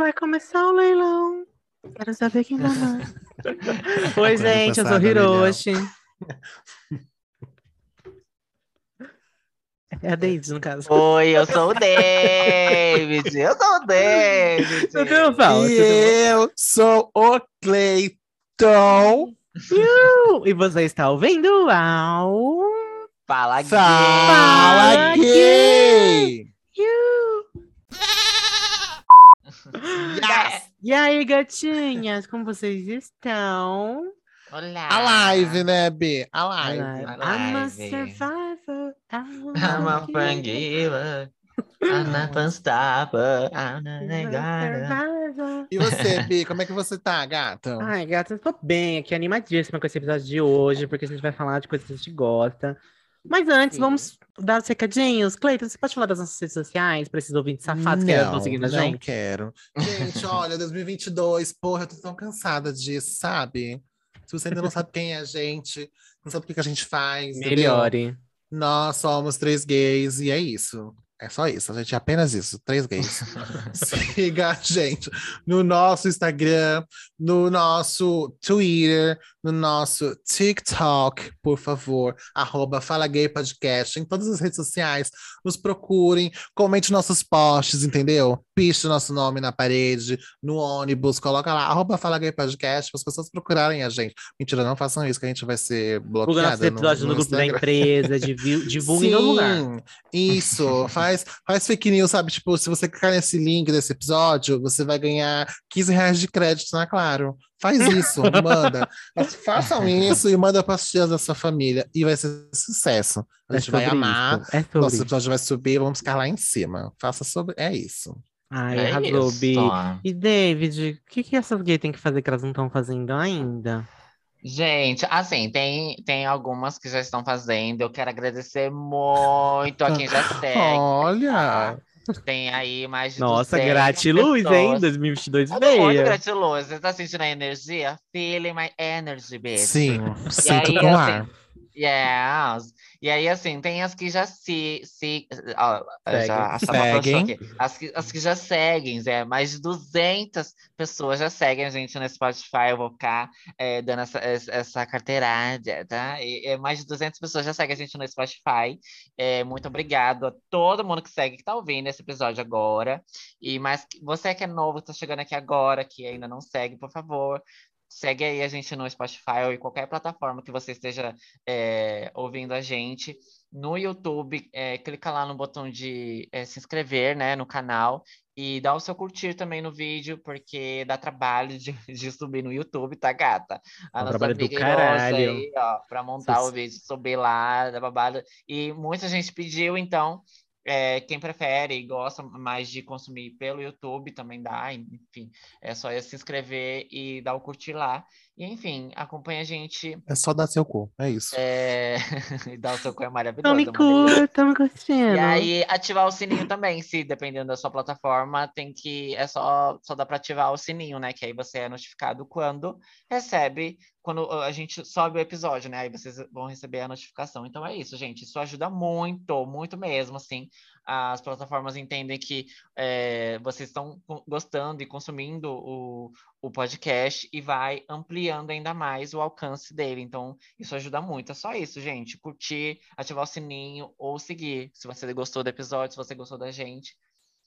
Vai começar o leilão. Quero saber quem vai mais. Oi, gente, eu sou. Hiroshi. É a Daisy, no caso. Oi, eu sou o David. Eu sou o David. Eu tenho fala. E eu sou o Cleiton. E você está ouvindo ao. Fala, gay. Fala, gay! Yes. E aí, gatinhas, como vocês estão? Olá. A live, né, B? A live. I'm a survivor. I'm I'm a forgiver. I'm not unstoppable. I'm not I'm a negada. survivor. E você, B, como é que você tá, gata? Ai, gata, eu tô bem aqui, animadíssima com esse episódio de hoje, porque a gente vai falar de coisas que a gente gosta. Mas antes, Sim. vamos dar os recadinhos. Cleiton, você pode falar das nossas redes sociais para esses ouvintes safados que estão seguindo a não gente? quero. Gente, olha, 2022, porra, eu tô tão cansada disso, sabe? Se você ainda não sabe quem é a gente, não sabe o que, que a gente faz, entendeu? Melhore. Nós somos três gays e é isso. É só isso, a gente é apenas isso, três gays. Siga a gente no nosso Instagram, no nosso Twitter, no nosso TikTok, por favor, arroba Fala Gay Podcast, em todas as redes sociais, nos procurem, comente nossos posts, entendeu? Piche nosso nome na parede, no ônibus, coloca lá, arroba Fala Gay Podcast, para as pessoas procurarem a gente. Mentira, não façam isso, que a gente vai ser Divulga bloqueado nossos episódios no, grupo da Instagram. empresa, divi- divulga em todo lugar. Sim, isso. faz, faz fake news, sabe? Tipo, se você clicar nesse link desse episódio, você vai ganhar 15 reais de crédito na Claro. Faz isso, manda. Façam isso e manda para as tias da sua família. E vai ser sucesso. A gente vai sobre amar. isso, É sobre Nosso isso. episódio vai subir, vamos ficar lá em cima. Faça sobre. É isso. Ai, É arrasou, isso. Bi. E David, o que, que essas gays têm que fazer que elas não estão fazendo ainda? Gente, assim, tem, tem algumas que já estão fazendo. Eu quero agradecer muito a quem já segue. Olha! Tem aí mais de Nossa, 200 gratiluz, hein? pessoas. 2022 É muito veio. gratiluz. Você tá sentindo a energia? Feeling my energy, bitch. Sim, sinto aí, no assim, ar. Yes. E aí, assim, tem as que já se. se ó, Seguem. já, Seguem. aqui. As que, as que já seguem, é, mais de 200 pessoas já seguem a gente no Spotify. Eu vou ficar é, dando essa, essa essa carteirada, tá? E, é, mais de 200 pessoas já seguem a gente no Spotify. É, muito obrigado a todo mundo que segue, que tá ouvindo esse episódio agora. E mas você que é novo, que tá chegando aqui agora, que ainda não segue, por favor. Segue aí a gente no Spotify ou em qualquer plataforma que você esteja é, ouvindo a gente. No YouTube, é, clica lá no botão de é, se inscrever né, no canal e dá o seu curtir também no vídeo, porque dá trabalho de, de subir no YouTube, tá, gata? A nossa trabalho do caralho. aí, ó, pra montar o vídeo, subir lá, dá babado. E muita gente pediu, então, é, quem prefere e gosta mais de consumir pelo YouTube também dá, enfim, é só se inscrever e dar o curtir lá. E, enfim, acompanha a gente, É só dar seu cu, é isso. é... e dar o seu cu é maravilhoso. Tão me é uma delícia. curta, tão me curtindo. E aí, ativar o sininho também, se dependendo da sua plataforma, tem que. É só, só dá para ativar o sininho, né? Que aí você é notificado quando recebe, quando uh, a gente sobe o episódio, né? Aí vocês vão receber a notificação. Então é isso, gente. Isso ajuda muito, muito mesmo, assim. As plataformas entendem que é, vocês estão gostando e consumindo o, o podcast e vai ampliando ainda mais o alcance dele. Então, isso ajuda muito. É só isso, gente. Curtir, ativar o sininho ou seguir. Se você gostou do episódio, se você gostou da gente,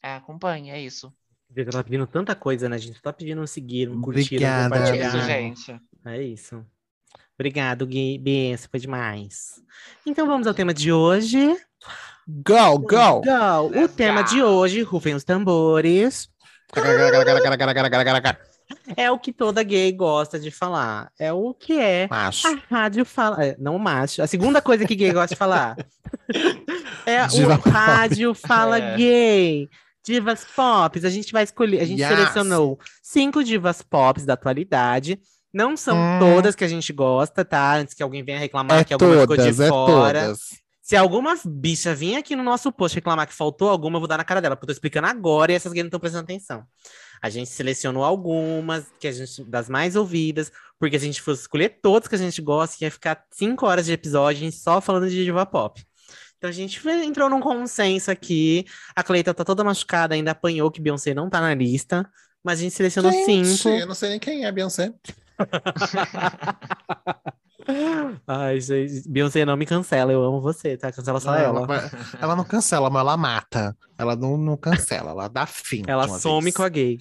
é, acompanhe, é isso. Você tá pedindo tanta coisa, né? A gente tá pedindo um seguir, um curtir, um Obrigada. É compartilhar. isso, gente. É isso. Obrigado, Gui. Você foi demais. Então vamos ao tema de hoje. Go, go! Go! O tema de hoje, rufem os tambores, é o que toda gay gosta de falar. É o que é Macho. a rádio fala. é, Não macho. A segunda coisa que gay gosta de falar. É Diva o pop. rádio fala É. gay. Divas pop. A gente vai escolher. A gente Yes. selecionou cinco divas pop da atualidade. Não são Hum. todas que a gente gosta, tá? Antes que alguém venha reclamar É que alguma ficou de todas, é fora. todas. Se alguma bicha vir aqui no nosso post reclamar que faltou alguma, eu vou dar na cara dela, porque eu tô explicando agora e essas gays não estão prestando atenção. A gente selecionou algumas, que a gente, das mais ouvidas, porque se a gente fosse escolher todas que a gente gosta, ia ficar cinco horas de episódio a gente só falando de diva pop. Então a gente entrou num consenso aqui. A Cleita tá toda machucada, ainda apanhou que Beyoncé não tá na lista. Mas a gente selecionou Gente, cinco. eu não sei nem quem é Beyoncé. Ai, gente, Beyoncé não me cancela, eu amo você, tá? Cancela só Não, ela. vai- ela não cancela, mas ela mata. Ela não, não cancela, ela dá fim. Ela some vez. com a gay.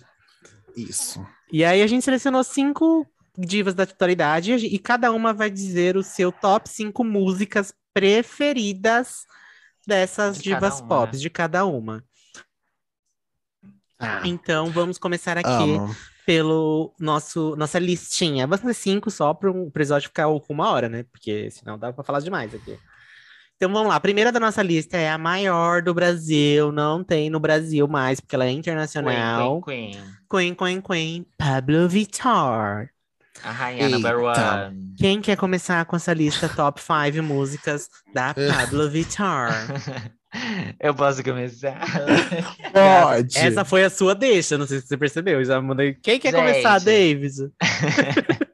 Isso. E aí a gente selecionou cinco divas da atualidade e cada uma vai dizer o seu top cinco músicas preferidas dessas De divas pop, né? de cada uma. Ah, Então vamos começar aqui amo. pelo nosso nossa listinha. Vamos fazer cinco só para o episódio ficar com uma hora, né? Porque senão dá para falar demais aqui. Então vamos lá. A primeira da nossa lista é a maior do Brasil. Não tem no Brasil mais, porque ela é internacional. Queen, Queen, Queen. Queen, Queen, Queen. Pablo Vittar. A rainha number Eita. one. Quem quer começar com essa lista top 5 músicas da Pablo Vittar? Eu posso começar? Pode. Essa foi a sua deixa, não sei se você percebeu. Eu Já mandei. Quem quer começar, Gente.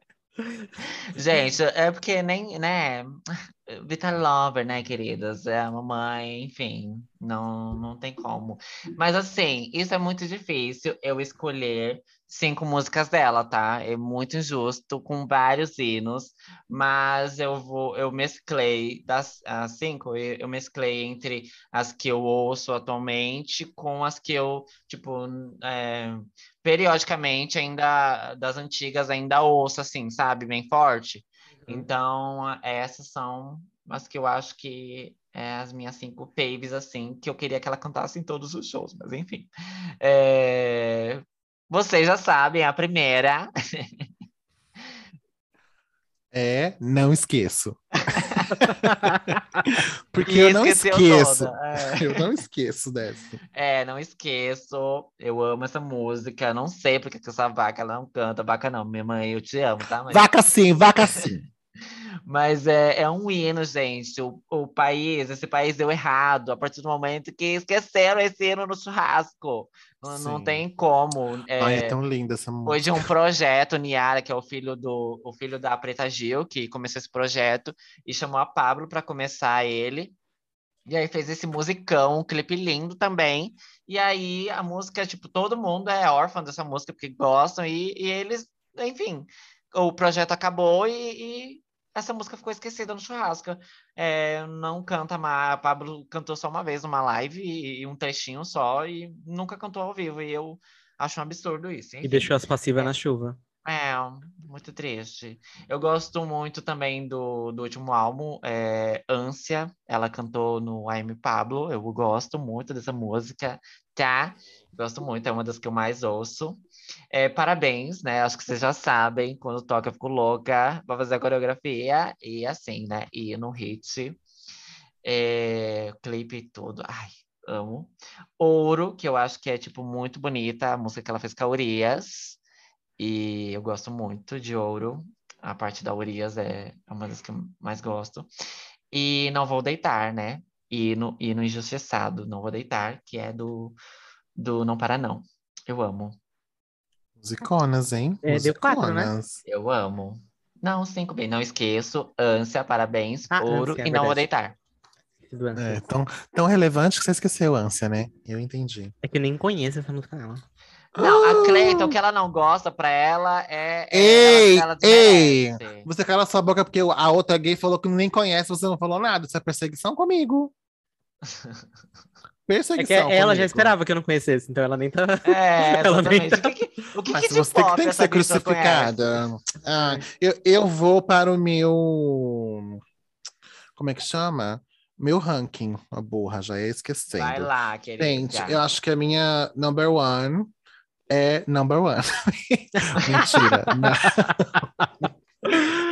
Gente, é porque nem, né? Vitar Lover, né, queridas? É a mamãe, enfim, não, não tem como. Mas assim, isso é muito difícil eu escolher cinco músicas dela, tá? É muito injusto, com vários hinos, mas eu vou, eu mesclei das as cinco, eu mesclei entre as que eu ouço atualmente com as que eu, tipo, é, periodicamente ainda das antigas ainda ouço assim, sabe, bem forte. Então, a- essas são as que eu acho que é as minhas cinco faves, assim, que eu queria que ela cantasse em todos os shows, mas enfim. É, Vocês já sabem, a primeira. É, não esqueço. Porque E eu não esqueço. é. Eu não esqueço dessa. É, não esqueço. Eu amo essa música. Não sei porque que essa vaca não canta. Vaca não, minha mãe, eu te amo, tá, mãe? Vaca sim, vaca sim. Mas é, é um hino, gente. O, o país, esse país deu errado a partir do momento que esqueceram esse hino no churrasco. Não, não tem como. É, Ai, é tão linda essa música. foi de um projeto, Niara, que é o filho do o filho da Preta Gil, que começou esse projeto e chamou a Pablo para começar ele. E aí fez esse musicão, um clipe lindo também. E aí a música, tipo, todo mundo é órfão dessa música porque gostam e, e eles, enfim, o projeto acabou e, e essa música ficou esquecida no churrasco. É, não canta mais, a Pablo cantou só uma vez numa live e, e um trechinho só e nunca cantou ao vivo. E eu acho um absurdo isso. E enfim. deixou as passivas É. na chuva. É, muito triste. Eu gosto muito também do, do último álbum, é, Ânsia. Ela cantou no AM Pablo. Eu gosto muito dessa música, tá? Gosto muito, é uma das que eu mais ouço. É, parabéns, né? Acho que vocês já sabem, quando toca eu fico louca pra fazer a coreografia. E assim, né? E no hit. É, clipe tudo. Ai, amo. Ouro, que eu acho que é, tipo, muito bonita. A música que ela fez com a Urias. E eu gosto muito de Ouro. A parte da Urias é uma das que eu mais gosto. E Não Vou Deitar, né? E no, e no Injustiçado, Não Vou Deitar, que é do, do Não Para Não. Eu amo. Musiconas, hein? É, deu quatro, né? Musiconas. Eu amo. Não, cinco bem. Não esqueço. Ânsia, parabéns. Ah, Ouro Ânsia, é e Não Vou. Deitar. É, tão, tão relevante que você esqueceu, ânsia, né? Eu entendi. É que eu nem conheço essa música dela. Não, Ah! a Cleiton, o que ela não gosta pra ela é. é- Ei, ela, ela ei! Você cala sua boca porque a outra gay falou que nem conhece, você não falou nada. Isso é perseguição comigo. É Perseguição que ela já comigo. esperava que eu não conhecesse, então ela nem tá. É, Ela nem exatamente. O que, que- o que, Mas que você tem que, ser crucificada. Ah, eu, eu vou para o meu. Como é que chama? Meu ranking. A burra, já ia esquecendo. Vai lá, querida. Gente, eu acho que a minha number one é number one. Mentira.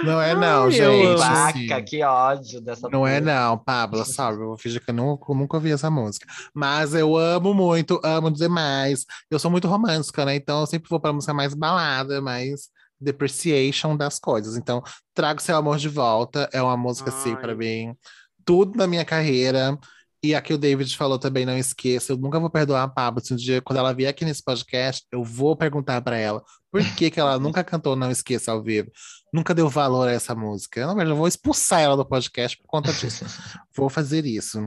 Não, é, não, Ai, gente. Vaca, que ódio dessa Não é, não, Pablo, sabe? Eu vou fingir que eu nunca, nunca ouvi essa música. Mas eu amo muito, amo demais. Eu sou muito romântica, né? Então eu sempre vou pra música mais balada, mais depreciation das coisas. Então, Trago Seu Amor de Volta é uma música, assim, Ai. pra mim, tudo na minha carreira. E a que o David falou também, não esqueça. Eu nunca vou perdoar a Pablo. Se um dia, quando ela vier aqui nesse podcast, eu vou perguntar pra ela por que, que ela nunca cantou Não Esqueça ao vivo. Nunca deu valor a essa música. Eu, na verdade, eu vou expulsar ela do podcast por conta disso. Vou fazer isso.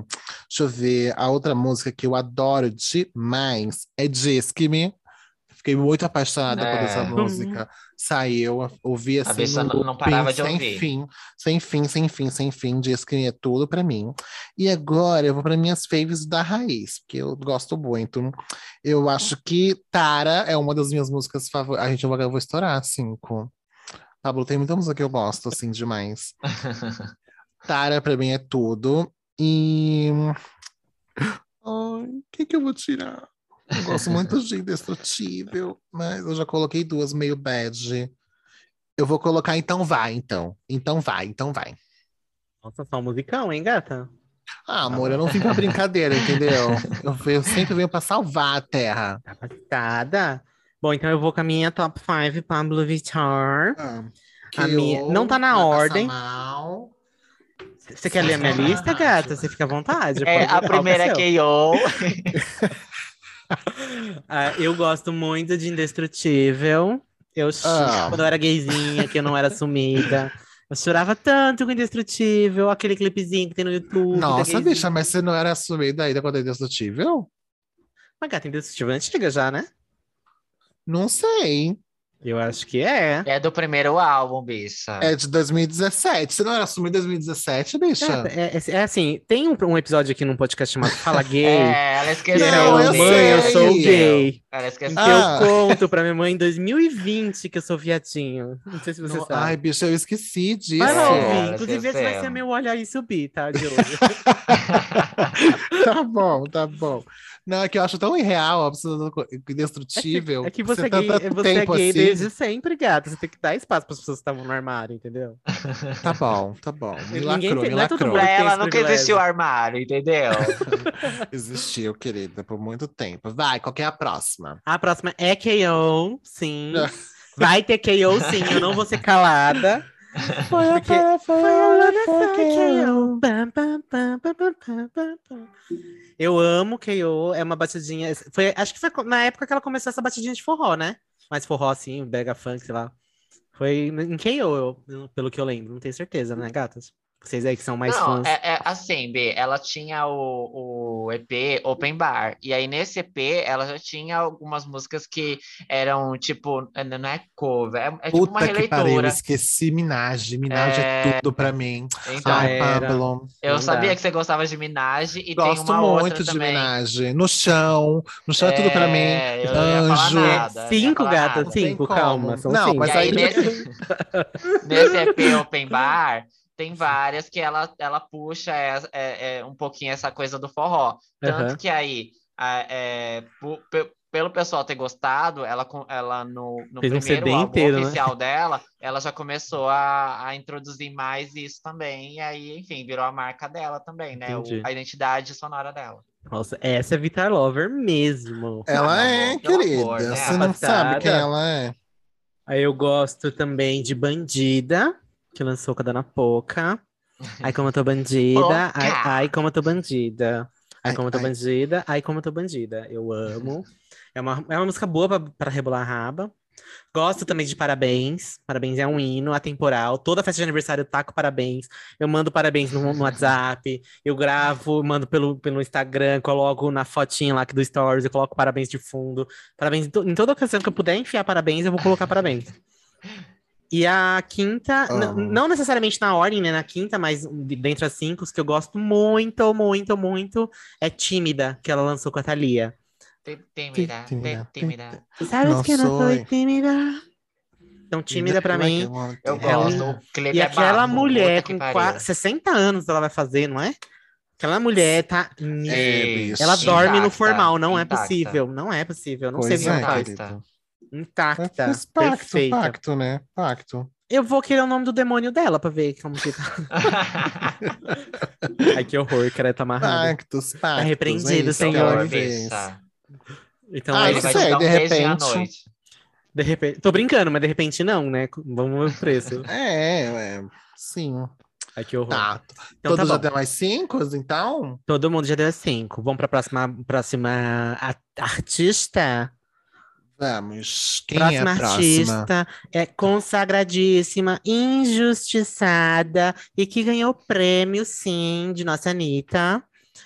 Deixa eu ver. A outra música que eu adoro demais é Disque-me. Fiquei muito apaixonada quando essa É. música saiu. Ouvi assim bicha no não- não parava de sem ouvir. fim, sem fim, sem fim, sem fim. Diz que é tudo pra mim. E agora eu vou para minhas faves da raiz, porque eu gosto muito. Eu acho que Tara é uma das minhas músicas favoritas. A gente eu vou estourar cinco. Pablo, tem muita música que eu gosto, assim, demais. Tara, pra mim, é tudo. E. Ai, o que, que eu vou tirar? Eu gosto muito de Indestrutível, mas eu já coloquei duas meio bad. Eu vou colocar Então Vai, então. Então vai, então vai. Nossa, só um musicão, hein, gata? Ah, amor, eu não vim pra brincadeira, entendeu? Eu, eu sempre venho pra salvar a terra. Tá passada. Bom, então eu vou com a minha top 5 Pablo Vittar. A minha- não tá na ordem. mal. Você quer ler a minha lista, gata? Você fica à vontade. É, a primeira é. KO. Ah, eu gosto muito de Indestrutível. Eu Ah. quando eu era gayzinha, que eu não era assumida. Eu chorava tanto com Indestrutível, aquele clipezinho que tem no YouTube. da Nossa, bicha, mas você não era assumida ainda quando é indestrutível? Mas gata, Indestrutível é antiga já, né? Não sei. Eu acho que é. É do primeiro álbum, bicha. É de 2017. Você não era assumida em 2017, bicha? Gata, é, é- é assim, tem um, um episódio aqui num podcast chamado Fala Gay. É, ela que esqueceu. é Não, o eu Mãe, eu sou gay. Ela esqueceu. Que Ah. eu conto pra minha mãe em 2020 que eu sou viadinho. Não sei se você Não- sabe. Ai, bicha, eu esqueci disso. É, ela Inclusive, esse vai ser meu olhar e subir, tá? De hoje. tá bom, tá bom. Não, é que eu acho tão irreal, a pessoa indestrutível. É que você é gay, você é gay assim. desde sempre, gata. Você tem que dar espaço para as pessoas que estavam no armário, entendeu? Tá bom, tá bom. Me Ninguém lacrou, tem- me não é lacrou. tem ela nunca privilégio. existiu armário, entendeu? Existiu, querida, por muito tempo. Vai, qual que é a próxima? A próxima é KO, sim. Vai ter KO, sim. Eu não vou ser calada. Foi a Porque-. Eu amo KO, é uma batidinha. Foi, acho que foi na época que ela começou essa batidinha de forró, né? Mais forró, assim, brega funk, sei lá. Foi em KO, pelo que eu lembro. Não tenho certeza, né, gatas? Vocês aí que são mais não, fãs. é, é assim, B, ela tinha o, o EP Open Bar. E aí, nesse EP, ela já tinha algumas músicas que eram, tipo, é, não é cover, é, é tipo uma Puta que pariu, eu releitura. esqueci Minaj. Minaj é, É. tudo pra mim. Então, Ai, era. Pablo. eu não sabia dá. que você gostava de Minaj e tem Gosto uma muito outra de também. Minaj. No chão. No chão é, tudo pra mim. É, eu não ia falar Anjo. nada, Cinco, gata. Tem cinco, calma. São Não, cinco. mas E aí, aí- nesse, nesse EP Open Bar, tem várias que ela, ela puxa é, é- é um pouquinho essa coisa do forró. Tanto Aham. que aí, a- é, pelo pessoal ter gostado, ela, ela no, no Fez um primeiro CD álbum inteiro, né? oficial dela, ela já começou a, a introduzir mais isso também. E aí, enfim, virou a marca dela também, né? O- a identidade sonora dela. Nossa, essa é Vitar Lover mesmo. Ela Ah, é, amor, querida. amor, né? Você não sabe quem ela é. Aí eu gosto também de Bandida, que lançou com a Dona Poca. Ai, como eu tô bandida. Ai, ai, como eu tô bandida. Ai, como eu tô bandida. Ai, como eu tô bandida. Eu amo. É uma, é uma música boa pra, pra rebolar a raba. Gosto também de Parabéns. Parabéns é um hino atemporal. Toda festa de aniversário eu taco parabéns. Eu mando parabéns no, no WhatsApp. Eu gravo, mando pelo, pelo Instagram, coloco na fotinha lá do Stories, eu coloco parabéns de fundo. Parabéns em, to- em toda ocasião que eu puder enfiar parabéns, eu vou colocar parabéns. E a quinta, Amo. não necessariamente na ordem, né? Na quinta, mas dentre as cinco, os que eu gosto muito, muito, muito, é Tímida, que ela lançou com a Thalia. Tí- Tímida, Tímida, tí- tímida. Sabes Não que eu não sou tímida? Então, tímida pra mim. Eu É um- gosto. O clipe E é aquela mulher com pariu. qua- 60 anos ela vai fazer, não é? Aquela mulher tá. É. Ela dorme no Intacta, formal, não é intacta. possível. Não é possível. Não sei Pois o que ela é, faz. Intacta. Fez pacto, perfeita. pacto, né? Pacto. Eu vou querer o nome do demônio dela pra ver como que tá. Ai, que horror, ela tá amarrada. Pactos, pactos. repreendido, é isso que Senhor. Então, Ah, é Ele vai sei, dar um de repente-. De repente. Tô brincando, mas de repente não, né? Vamos ver o preço. É, é, sim. Ai, que horror. Tá. Então tá Todos já bom. deu mais cinco, então? Todo mundo já deu cinco. Vamos pra próxima, próxima artista? Vamos. Quem próxima é a próxima? artista é consagradíssima, injustiçada e que ganhou prêmio, sim, de nossa Anitta.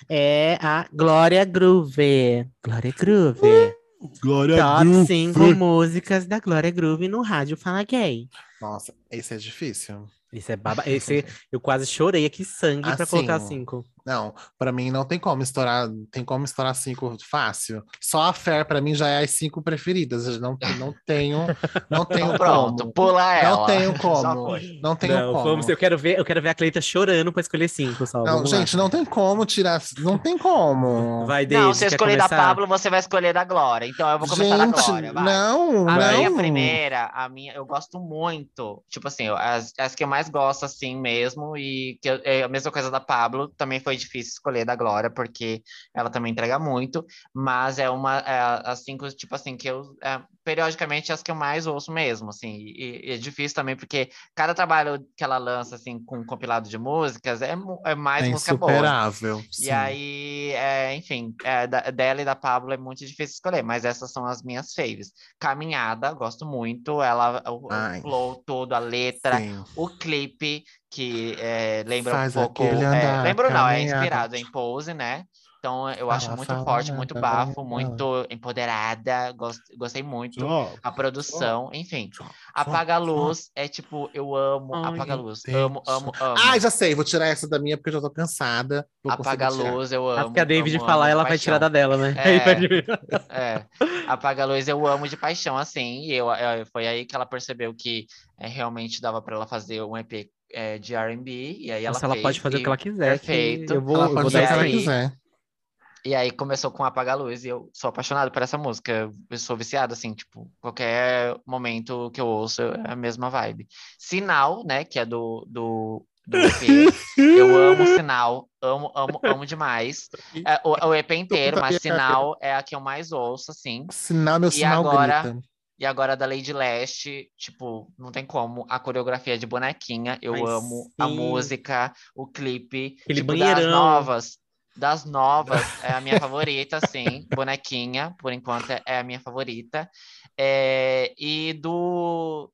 É a Glória Groove. Glória Groove. Glória Top 5 músicas da Glória Groove no Rádio Fala Gay. Nossa, esse é difícil. Isso é baba. Esse, eu quase chorei aqui sangue pra Assim, colocar cinco. Não, pra mim não tem como estourar, tem como estourar cinco fácil. Só a Fer pra mim já é as cinco preferidas. Eu não, não tenho, não tenho Então pronto, como. pula ela. Não tenho como. Não tenho Não, como. vamos, eu quero ver, eu quero ver a Cleita chorando pra escolher cinco só. Não, vamos lá. gente, não tem como tirar. Não tem como. Vai, David, Não, se eu escolher da começar? Pablo, você vai escolher da Glória. Então eu vou começar da gente, Glória. vai. não, A não. minha primeira, a minha, eu gosto muito. Tipo assim, as, as que eu mais gosto, assim mesmo, e que eu- é a mesma coisa da Pablo, também foi difícil escolher da Glória, porque ela também entrega muito, mas é uma, é, as cinco, tipo assim, que eu, é, periodicamente, as que eu mais ouço mesmo, assim, e, e é difícil também, porque cada trabalho que ela lança, assim, com um compilado de músicas, é, é mais É música boa. insuperável. E aí, é, enfim, é, da- dela e da Pablo é muito difícil escolher, mas essas são as minhas faves. Caminhada, gosto muito. Ela, o, o flow todo, a letra, Sim. o clipe, que é, lembra Faz um pouco. aquele é, não, é inspirado em Pose, né? Então eu acho muito fala, forte, muito nada, bafo, fala. muito empoderada. gost- gostei muito. Ó, A produção, enfim. só, Apaga a luz é tipo, eu amo Ai, Apaga a luz. Deus. Amo, amo, amo. Ah, já sei, vou tirar essa da minha porque eu já tô cansada. Apaga a luz, eu amo. Acho que a David amo, falar, amo ela vai paixão. tirar da dela, né? É. É, apaga a luz eu amo de paixão, assim, e eu, eu- foi aí que ela percebeu que é, realmente dava para ela fazer um EP é, de R&B, e aí ela Nossa, ela fez, pode fazer o e- que ela quiser. perfeito. Eu vou, Ela eu pode vou fazer dar o que ela quiser. E aí começou com Apaga a Luz, e eu sou apaixonado por essa música, eu sou viciado, assim, tipo, qualquer momento que eu ouço é a mesma vibe. Sinal, né, que é do, do, do EP, eu amo Sinal, amo, amo, amo demais. É, o, o EP inteiro, mas Sinal é a que eu mais ouço, assim. Sinal, meu E sinal agora- grita. E agora da Lady Leste, tipo, não tem como. A coreografia de bonequinha, eu Ai, amo. A sim. música, o clipe. Aquele tipo, das banheirão. novas. Das novas, é a minha favorita, sim. Bonequinha, por enquanto, é- é a minha favorita. É, e do.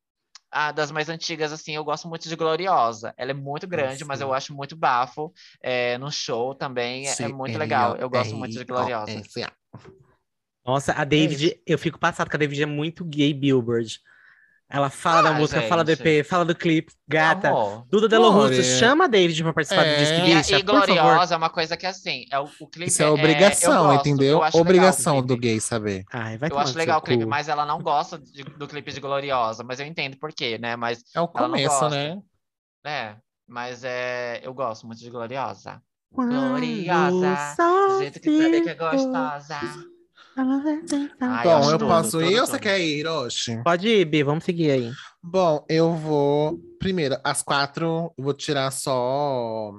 ah, das mais antigas, assim, eu gosto muito de Gloriosa. Ela é muito grande, mas sim. eu acho muito bafo. É, no show também é, é muito legal. Eu gosto muito de Gloriosa. Nossa, a David, eu fico passado que a David é muito gay Billboard. Ela fala da Ah, música, fala do gente. EP, fala do clipe. Gata, Amor. Duda Delo Russo, chama a David pra participar É. do E, Bicha, e por favor. Gloriosa é uma coisa que assim, é o, o clipe Isso é eu obrigação, gosto, entendeu? Obrigação do gay saber. Ai, vai Eu acho legal o clipe, cu. mas ela não gosta de- do clipe de Gloriosa, mas eu entendo por quê, né? Mas É o Ela não começo, gosta. né? é, mas é, eu gosto muito de Gloriosa. Quando Gloriosa, Do jeito que sabe que é gostosa. Ai, Bom, acho eu tudo, posso tudo, ir ou você quer ir, Oxi? Pode ir, Bi, vamos seguir aí. Bom, eu vou. Primeiro, as quatro, eu vou tirar só.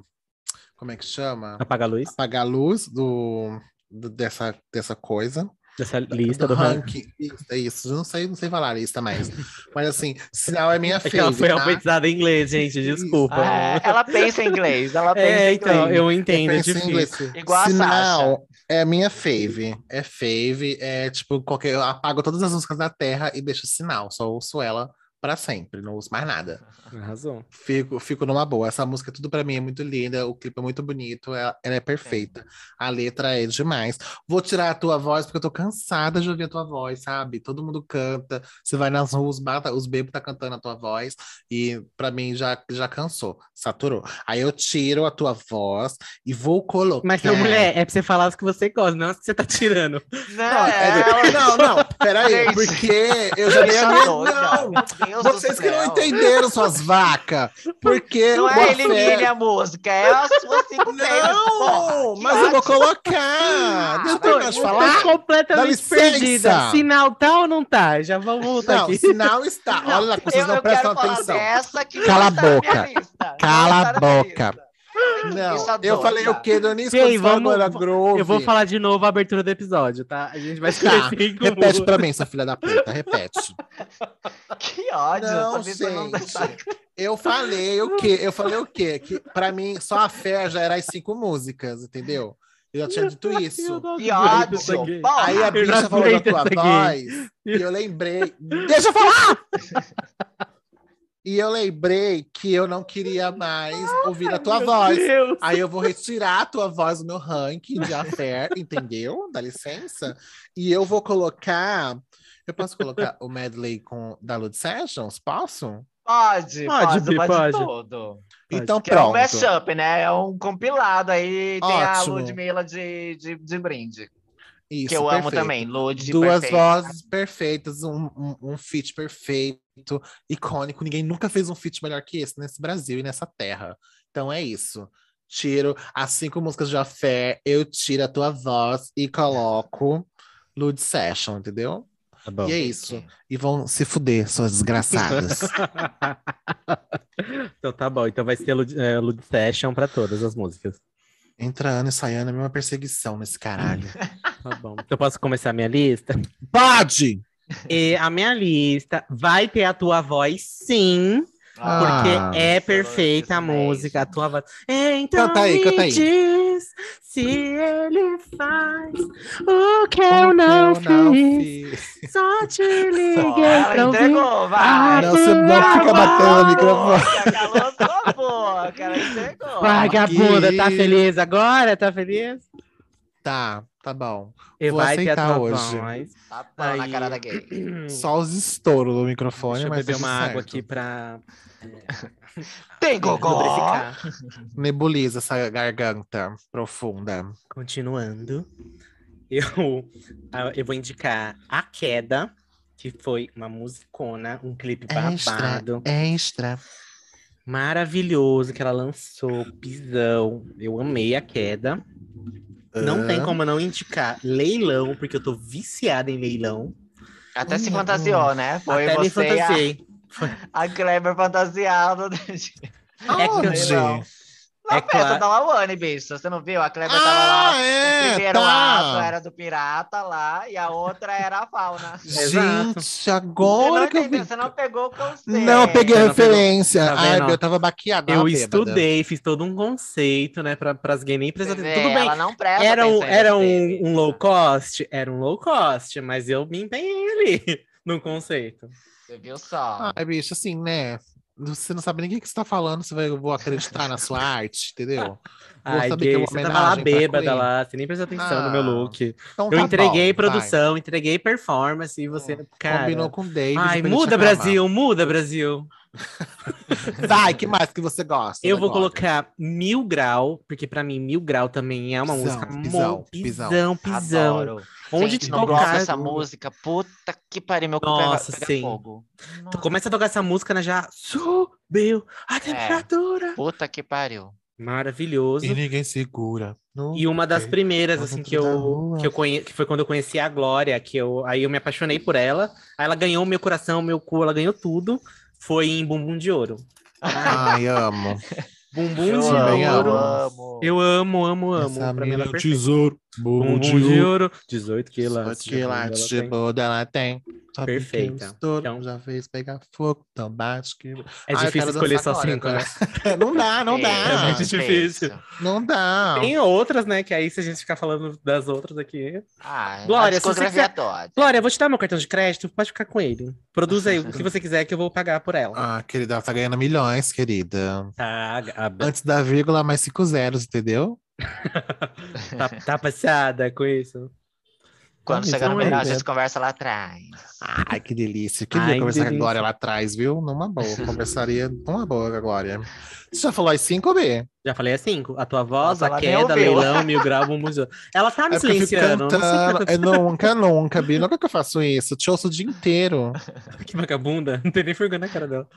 Como é que chama? Apaga a luz Apagar a luz do, do- dessa, dessa coisa. Dessa lista do ranking. ranking. Isso, é isso. Eu não sei, não sei falar lista mais. Mas assim, sinal é minha É que ela foi tá? alfabetizada em inglês, gente, desculpa. É, ela pensa em inglês, ela pensa É, em então, inglês. eu entendo, é penso em inglês. difícil. Igual a Sasha. Sinal é minha fave. É fave. É tipo, qualquer. Eu apago todas as músicas da Terra e deixo sinal. Só ouço ela pra sempre. Não ouço mais nada. Arrasou. Fico, fico numa boa. Essa música, tudo pra mim, é muito linda. O clipe é muito bonito. Ela, ela é perfeita. A letra é demais. Vou tirar a tua voz, porque eu tô cansada de ouvir a tua voz, sabe? Todo mundo canta. Você vai nas ruas, bata, os bebês tá cantando a tua voz. E pra mim já, já cansou, saturou. Aí eu tiro a tua voz e vou colocar. Mas, seu mulher, é pra você falar as que você gosta, não as que você tá tirando. Não, Não, é- ela- não, não, peraí, porque eu já dei a minha. Não, Deus vocês do que não entenderam, suas vacas. Porque. Não é elimine Fé- a música, é a sua cinco Não, mas eu vou colocar. Deixa eu terminar de Eu falar. completamente perdida. Sinal tá ou não tá? Já vamos voltar Não, aqui. sinal está. Olha lá, vocês eu, não eu prestam quero atenção. falar dessa que Cala não a boca. Não Cala a boca. Não, Bicha eu falei o quê, Donice? Ei, Quando você falou vamos- agora Groove. Eu vou falar de novo a abertura do episódio, tá? A gente vai escolher Tá, cinco repete músicas. pra mim, sua filha da puta, repete. Que ódio. Não, essa tá- gente. Eu falei o quê? Eu falei o quê? Que pra mim, só a fé já era as cinco músicas, entendeu? Eu já tinha dito Eu isso. Que ódio. essa Aí a Eu bicha falou da tua essa voz e eu lembrei. Deixa eu falar! E eu lembrei que eu não queria mais ouvir a tua voz. Deus. Aí eu vou retirar a tua voz do meu ranking de affair, entendeu? Dá licença. E eu vou colocar. Eu posso colocar o medley com, da Lud Sessions? Posso? Pode, Pode, pode, pode, pode. tudo. Então Que é um pronto. mashup, né? É um compilado aí. Tem a Ótimo. Ludmilla de, de, de brinde. Isso, que eu amo perfeito. também. Lud Duas perfeito. vozes perfeitas, um, um, um feat perfeito, icônico. Ninguém nunca fez um feat melhor que esse nesse Brasil e nessa terra. Então é isso. Tiro as cinco músicas de Affair, eu tiro a tua voz e coloco Lud Session, entendeu? Tá bom. E é isso. E vão se fuder, suas desgraçadas. então tá bom. Então vai ser Lud, é, Lud Session pra todas as músicas. Entrando e saindo, é a mesma perseguição nesse caralho. Tá bom. Então posso começar a minha lista? Pode! E a minha lista vai ter a tua voz, sim. Porque Ah, é isso, perfeita a música, a tua voz. Então Canta aí, me canta aí. diz se ele faz o que eu O não que eu não fiz. fiz. Só te liguei pra ela ouvir. entregou, vai. Ah, Não, você não fica batendo no microfone. Calou sua boca, ela entregou. Vagabunda, tá feliz agora? Tá feliz? Tá, tá bom. E Vou vai aceitar hoje. Tá pau na Aí. cara da gay. Só os estouros do microfone, Deixa eu mas beber tudo uma certo. água aqui pra Tem gogó. Nebuliza essa garganta profunda. Continuando, eu, eu vou indicar A Queda, que foi uma musicona, um clipe babado, extra. maravilhoso, que ela lançou, pisão. Eu amei A Queda. Não tem como não indicar Leilão, porque eu tô viciada em Leilão. Até se fantasiou, né? Foi Até me você e a, fantasiei. a Kleber fantasiada. É que eu- Onde? Leilão. Na É festa claro. da Lawane, bicho. Você não viu? A Kleber tava lá. Ah, O é, primeiro ato tá. era do pirata lá e a outra era a fauna. Gente, Você não agora que eu entendeu, vi. você não pegou o conceito. Não, eu peguei a não referência. Tá Ai, eu tava baqueada. Eu estudei, fiz todo um conceito, né, pra, pras gays nem prestar atenção. Tudo bem, Ela não presta era um, era um, um low cost? Era um low cost, mas eu me empenhei ali no conceito. Você viu só? Ai, bicho, assim, né? Você não sabe nem o que você tá falando, você vai, eu vou acreditar na sua arte, entendeu? Vou Ai, que é gay, uma você tava lá pra bêbada lá, você nem prestou atenção no meu Ah, look. Então Eu tá entreguei bom, vai. produção, entreguei performance e você, cara... Combinou com o David. Ai, muda. Brasil, muda Brasil. Vai, que mais que você gosta? Eu vou agora? colocar Mil Grau, porque pra mim Mil Grau também é uma Pisão, música pisão, pisão. pisão, pisão. Adoro. Onde Gente, te não gosto tocar, dessa música. Puta que pariu, meu cu Nossa, pega, sim. pega fogo. Tu Nossa, começa a tocar essa música, né? Já subiu a temperatura. Puta que pariu. Maravilhoso. E ninguém segura. no E uma das primeiras, Tá assim, que eu, que eu conhe... que foi quando eu conheci a Glória, que eu aí eu me apaixonei por ela. Aí ela ganhou o meu coração, o meu cu, ela ganhou tudo. Foi em Bumbum de Ouro. Ai, amo. Bumbum Eu de amo, Ouro. eu amo. Eu amo, amo, amo. Essa pra mim mina ela é é perfeita. tesouro. Bumbum Bumbum de Ouro. 18 quilos. Só que lá de boda ela tem. Só Perfeita. estouro, Então- Já fez pegar fogo, então bate que. É Ai, eu difícil escolher só agora, cinco, né? não dá, não É, dá. é muito difícil. Não dá. Tem outras, né? Que aí, se a gente ficar falando das outras aqui. Ah, Glória, a se você quiser- toda. Glória, eu vou te dar meu cartão de crédito, pode ficar com ele. Produz aí o que você quiser que eu vou pagar por ela. Ah, querida, ela tá ganhando milhões, querida. Tá, a- Antes da vírgula, mais cinco zeros, entendeu? tá, tá passada com isso? Quando Ah, chegar no então é melhor, a gente conversa lá atrás. Ai, que delícia. Queria Ai, que conversar com a delícia. Glória lá atrás, viu? Numa boa. Conversaria numa boa com a Glória. Você já falou as cinco, B? Já falei as cinco. A tua voz, Nossa, a queda, leilão, mil grau, bumbum de ouro. Ela tá me É eu fico silenciando. Tá cantando. É, nunca, nunca, Bi. Nunca que eu faço isso. Eu te ouço o dia inteiro. Que vagabunda. Não tem nem vergonha na cara dela.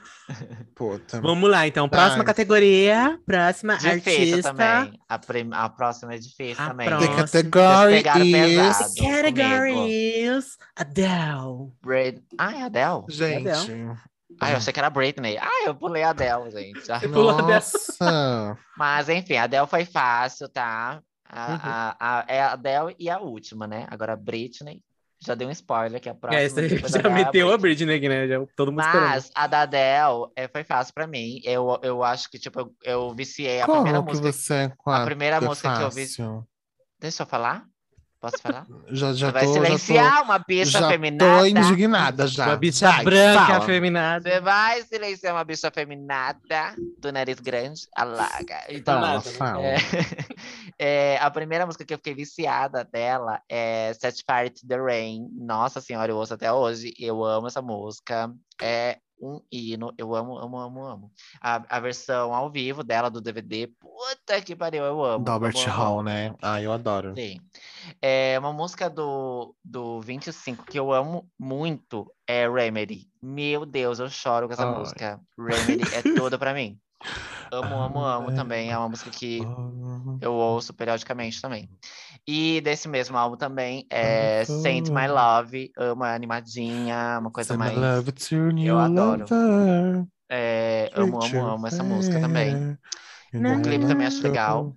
Puta. Vamos lá, então. Próxima Vai. categoria. Próxima Difícil artista. também. A, prim- a próxima é difícil A também. próxima. The category is... pesado. Category is Adele. Braid... Ah, é Adele? Gente. Ah, eu achei que era Britney. Ah, eu pulei a Adele, gente. Ah, Você pulou a Adele. Nossa. Mas, enfim, a Adele foi fácil, tá? A, Uhum. a, a, é a Adele e a última, né? Agora, a Britney. Já dei um spoiler que a próxima. É, você já Adele é meteu a Britney. Aqui, né? Já, todo mundo esperando. Mas a da Adele é, foi fácil pra mim. Eu, eu acho que, tipo, eu, eu viciei a primeira Como que música. você é quatro? primeira é música que eu vi- fácil? Deixa eu falar? Posso falar? Já, já Você vai tô, já tô, silenciar uma bicha já feminada. tô indignada já. Uma bicha Vai, branca fala. afeminada. Você vai silenciar uma bicha feminada do nariz grande, alaga. Então, Fala, fala. é, é, a primeira música que eu fiquei viciada dela é Set Fire to the Rain. Nossa senhora, eu ouço até hoje. Eu amo essa música. É um hino. Eu amo, amo, amo, amo. A, a versão ao vivo dela do DVD, puta que pariu, eu amo. Amo, Hall, né? Ah, eu adoro. Sim. É uma música do, do 25 que eu amo muito é Remedy. Meu Deus, eu choro com essa Ai. música. Remedy é toda pra mim. Amo, amo, amo também. É uma música que eu ouço periodicamente também. E desse mesmo álbum também é Saint My Love. Amo, é animadinha, uma coisa mais. eu adoro. é, amo, amo, amo essa música também. O clipe também acho legal.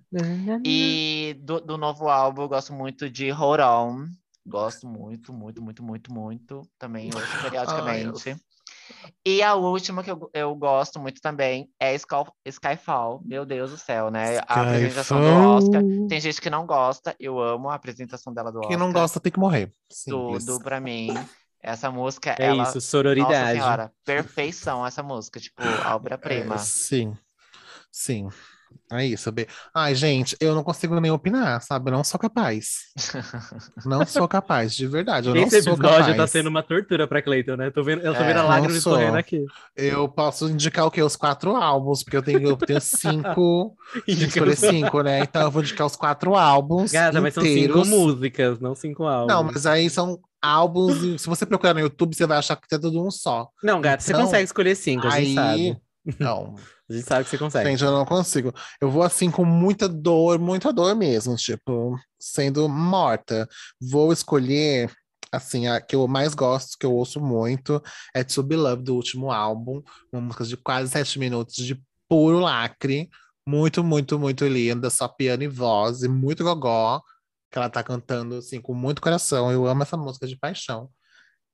E do, do novo álbum, eu gosto muito de Hold On. Gosto muito, muito, muito, muito, muito. Também ouço periodicamente. E a última que eu, eu gosto muito também é Sky- Skyfall. Meu Deus do céu, né? A apresentação do Oscar. Tem gente que não gosta, eu amo a apresentação dela do Oscar. Quem não gosta tem que morrer. Simples. Tudo pra mim. Essa música, É ela. isso, Nossa sororidade. senhora, perfeição essa música, tipo, obra-prima. É, sim, sim. É isso, B. Ai, gente, eu não consigo nem opinar, sabe? Eu não sou capaz. Não sou capaz, de verdade. Eu Esse não sou episódio capaz. tá sendo uma tortura pra Cleiton, né? Tô vendo, eu tô É, vendo a lágrima escorrendo aqui. Eu posso indicar o quê? Os quatro álbuns, porque eu tenho, eu tenho cinco. Tem que escolher cinco, né? Então eu vou indicar os quatro álbuns. Gata, mas são cinco músicas, não cinco álbuns. Não, mas aí são álbuns. Se você procurar no YouTube, você vai achar que é tudo um só. Não, gata, você Então, consegue escolher cinco, a gente Aí. sabe. Não, A gente sabe que você consegue. gente, eu não consigo. Eu vou assim com muita dor, muita dor mesmo, tipo, sendo morta. Vou escolher, assim, a que eu mais gosto, que eu ouço muito, é To Be Loved, do último álbum. Uma música de quase sete minutos de puro lacre. Muito, muito, muito linda, só piano e voz, e muito gogó, que ela tá cantando, assim, com muito coração. Eu amo essa música de paixão.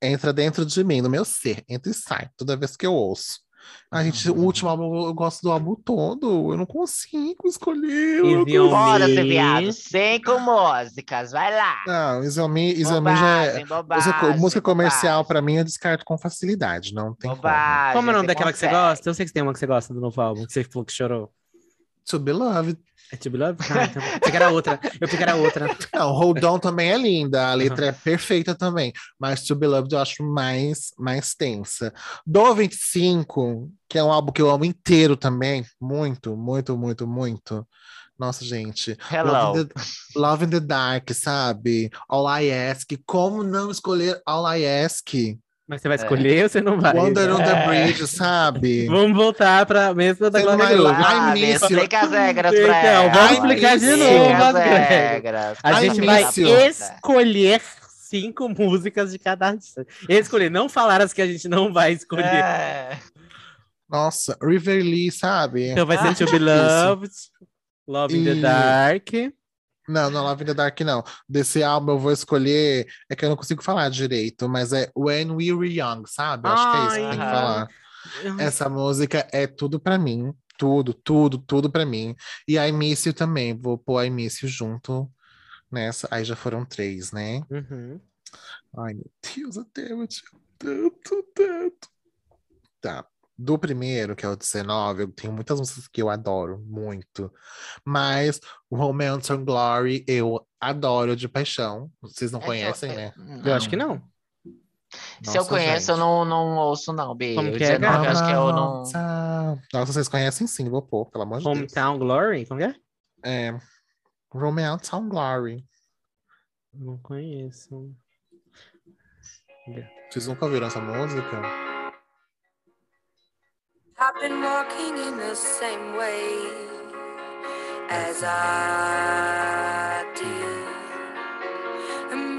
Entra dentro de mim, no meu ser, entra e sai, toda vez que eu ouço. A gente, o último álbum, eu gosto do álbum todo, eu não consigo escolher. eu não Bora, ser viado. Cinco músicas, vai lá. Não, Isomi, Isomi já é. Bobagem, Música, música comercial, bobagem, pra mim, eu descarto com facilidade. Não tem como. Bobagem, Como é o nome daquela que você consegue. gosta? Eu sei que tem uma que você gosta do novo álbum, que você falou que chorou. To Be Loved. É To Be Loved? Ah, então. Eu que era outra. Eu que era outra. Não, Hold On também é linda, a letra é perfeita também. Mas To Be Loved eu acho mais, mais tensa. Do 25, que é um álbum que eu amo inteiro também, muito, muito, muito, muito. Nossa, gente. Hello. Love in, the, Love in the Dark, sabe? All I Ask. Como não escolher All I Ask? Mas você vai escolher ou você não vai? Wonder on the É. Bridge, sabe? Vamos voltar pra mesma da Você Glória Groove. Ah, explica as regras pra Então, ela. vamos Ai, explicar de novo as as regras. A gente vai escolher cinco músicas de cada artista. Escolher, não falar as que a gente não vai escolher. É. Nossa, River Lee, sabe? Então vai ser Ah, To Be Loved, Love in the Dark. Não, não, Love in the Dark não. Desse álbum eu vou escolher. É que eu não consigo falar direito, mas é When We Were Young, sabe? Acho que é isso que tem que falar. Essa música é tudo pra mim. Tudo, tudo, tudo pra mim. E Miss You também. Vou pôr Miss You junto nessa. Aí já foram três, né? Uhum. Ai, meu Deus, até eu te tanto, tanto. Tá. Do primeiro, que é o 19, eu tenho muitas músicas que eu adoro muito. Mas o Romance and Glory eu adoro de paixão. Vocês não conhecem, né? Eu acho que não. Se eu Nossa, conheço, eu gente. não, não ouço, não, B. Como O que é, 19, eu acho que eu não. Nossa, Nossa, vocês conhecem sim, vou pôr, pelo amor de Deus. Hometown Glory? Como que é? É. Romance and Glory. Não conheço. Vocês nunca ouviram essa música? I've been walking in the same way as I did.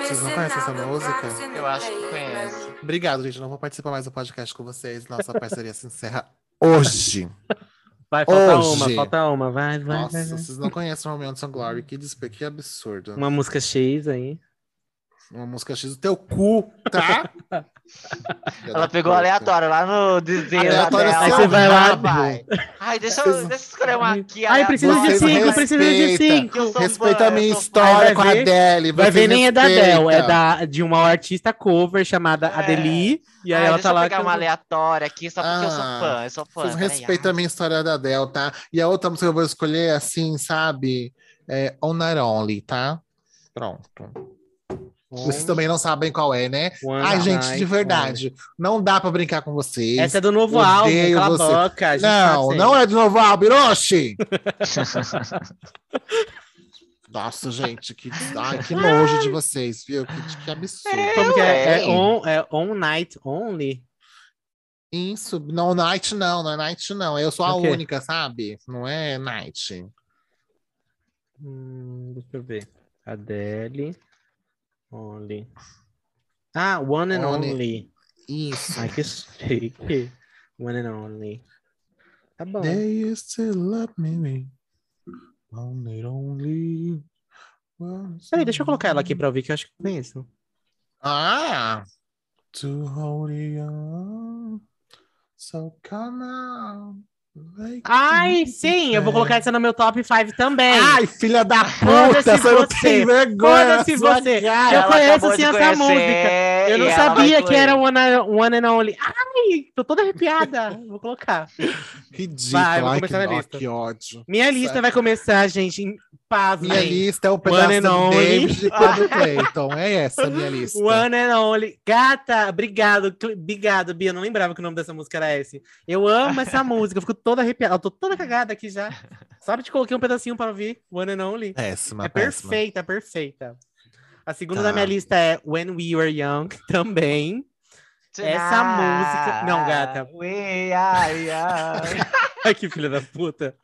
Vocês não conhecem essa música? Eu acho que conheço. Obrigado, gente. Não vou participar mais do podcast com vocês. Nossa parceria se encerra hoje. Vai, falta Hoje. uma, falta uma. Vai, vai, Nossa, vai, vai. vocês não conhecem Romance and Glory. Que, despe... que absurdo. Uma música X aí. Uma música X do teu cu, tá? Ela pegou aleatório lá no desenho Aleatório dela. Aí você vai lá, vai. Ai, deixa eu, deixa eu escolher uma aqui. Ai, precisa de cinco, precisa de cinco. Eu Respeita a minha eu história com a Adele. Vai ver, nem é da Adele, é da, de uma artista cover chamada É. Adeli. E aí Ai, ela deixa tá eu lá. pegar uma aleatória aqui, só porque eu sou Ah, fã. Eu sou fã. Vocês respeitam a minha história da Adele, tá? E a outra música que eu vou escolher, assim, sabe? É On Not Only, tá? Pronto. Vocês também não sabem qual é, né? One Ai, gente, Night de verdade, não dá pra brincar com vocês. Essa é do novo Odeio álbum, cala a boca. gente Não, não é de novo álbum, Hiroshi! Nossa, gente, que, ai, que nojo de vocês, viu? Que, que absurdo. Como que é? É on, é on Night Only? Isso, não, Night não, não é Night não. Eu sou a O quê? única, sabe? Não é Night. Hum, deixa eu ver. Adele. Only. Ah, One and Only. Only. Isso. Ai, que chique. One and Only. Tá bom. They used to love me. Only, only. Peraí, deixa eu colocar ela aqui pra ouvir, que eu acho que conheço. Ah! To hold you on. So come on. Ai, you sim, eu vou colocar essa no meu top 5 também. Ai, filha da puta! Você não você. tem vergonha! Sua você. cara. Eu conheço, acabou sim, de essa música. Eu não sabia que era one, one and Only. Ai, tô toda arrepiada. vou colocar. Ridículo. Vai, vou Ai, que, começar na ó, lista. que ódio. Minha lista vai começar, gente, em paz. Minha lista é o pedaço One and do only. David e do Clayton. É essa a minha lista. One and Only. Gata, obrigado. Obrigado, Bia. Eu não lembrava que o nome dessa música era esse. Eu amo essa música. Eu fico toda arrepiada. Eu tô toda cagada aqui já. Só te coloquei um pedacinho para ouvir. One and Only. Péssima, é péssima. perfeita, perfeita. A segunda Tá. da minha lista é When We Were Young, também. Essa música- Não, gata. We are young. Ai, que filha da puta.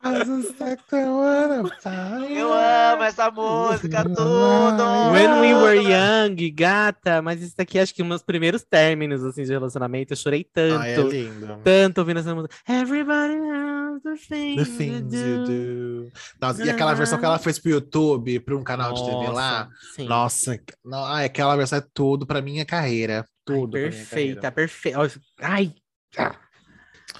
Eu amo essa música, tudo. When We Were Young, gata. Mas isso daqui acho que um dos primeiros términos, assim, de relacionamento. Eu chorei tanto. Ai, é lindo. tanto ouvindo essa música. Everybody knows the things, The things you you do. do. Nossa, e aquela versão que ela fez pro YouTube, para um canal de TV lá. sim. Nossa, não, ai, aquela versão é tudo pra minha carreira. Ai, Tudo. pra minha perfeita, perfeita. Ai.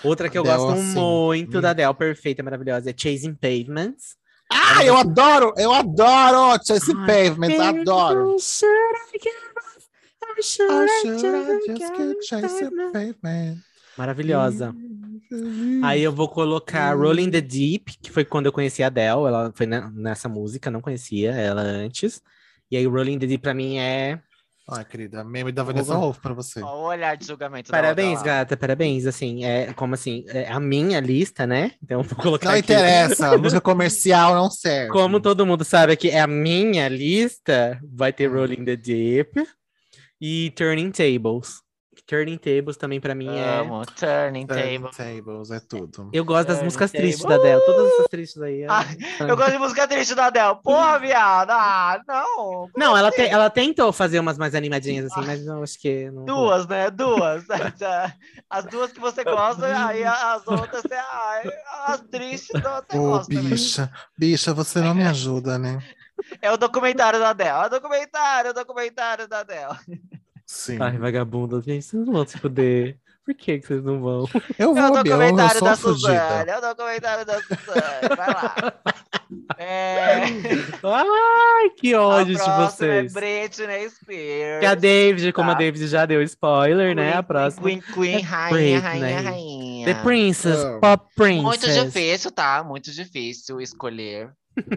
Outra que eu gosto assim, muito hum. da Adele, perfeita, maravilhosa, é Chasing Pavements. Ah, eu adoro! Eu adoro Chase Ai, Pavement, adoro. Should I should I should I just get pavement? Pavement? Maravilhosa. Aí eu vou colocar Rolling the Deep, que foi quando eu conheci a Adele. Ela foi ne- nessa música, não conhecia ela antes. E aí, Rolling the Deep pra mim é. Ai, querida, meme da Vanessa. Wolff pra você. Ó, o olhar de julgamento da Parabéns, lá. gata, parabéns. Assim, é como assim, é a minha lista, né? Então vou colocar Não aqui. interessa, música comercial não serve. Como todo mundo sabe que é a minha lista, vai ter Rolling the Deep e Turning Tables. Turning Tables também pra mim é. Amo, Turning Turning Table. Tables, é tudo. Eu gosto das Turning músicas Table. tristes da Adele. Todas essas tristes aí. é- Ah, Eu gosto de música triste da Adele. Porra, viado. Ah, não. Não, ela, te- ela tentou fazer umas mais animadinhas assim, mas eu acho que. Não... Duas, né? Duas. As duas que você gosta, aí as outras, você, ai, as tristes, não, você Ô, gosta também. bicha, bicha, você não me ajuda, né? É o documentário da Adele. É o documentário, é o documentário da Adele. Sim. Ai, vagabunda, gente, vocês não vão se fuder. Por que, que vocês não vão? Eu É o vou, eu, eu documentário sou da a fugida. Suzane. É o documentário da Suzane. Vai lá. É, Ai, que ódio de próxima é vocês. Britney Spears. Que a David, como a Tá. David já deu spoiler, né? A Queen, próxima. Queen, Queen, é rainha, Britney. rainha, rainha. The Princess, Ah. Pop Princess. Muito difícil, tá? Muito difícil escolher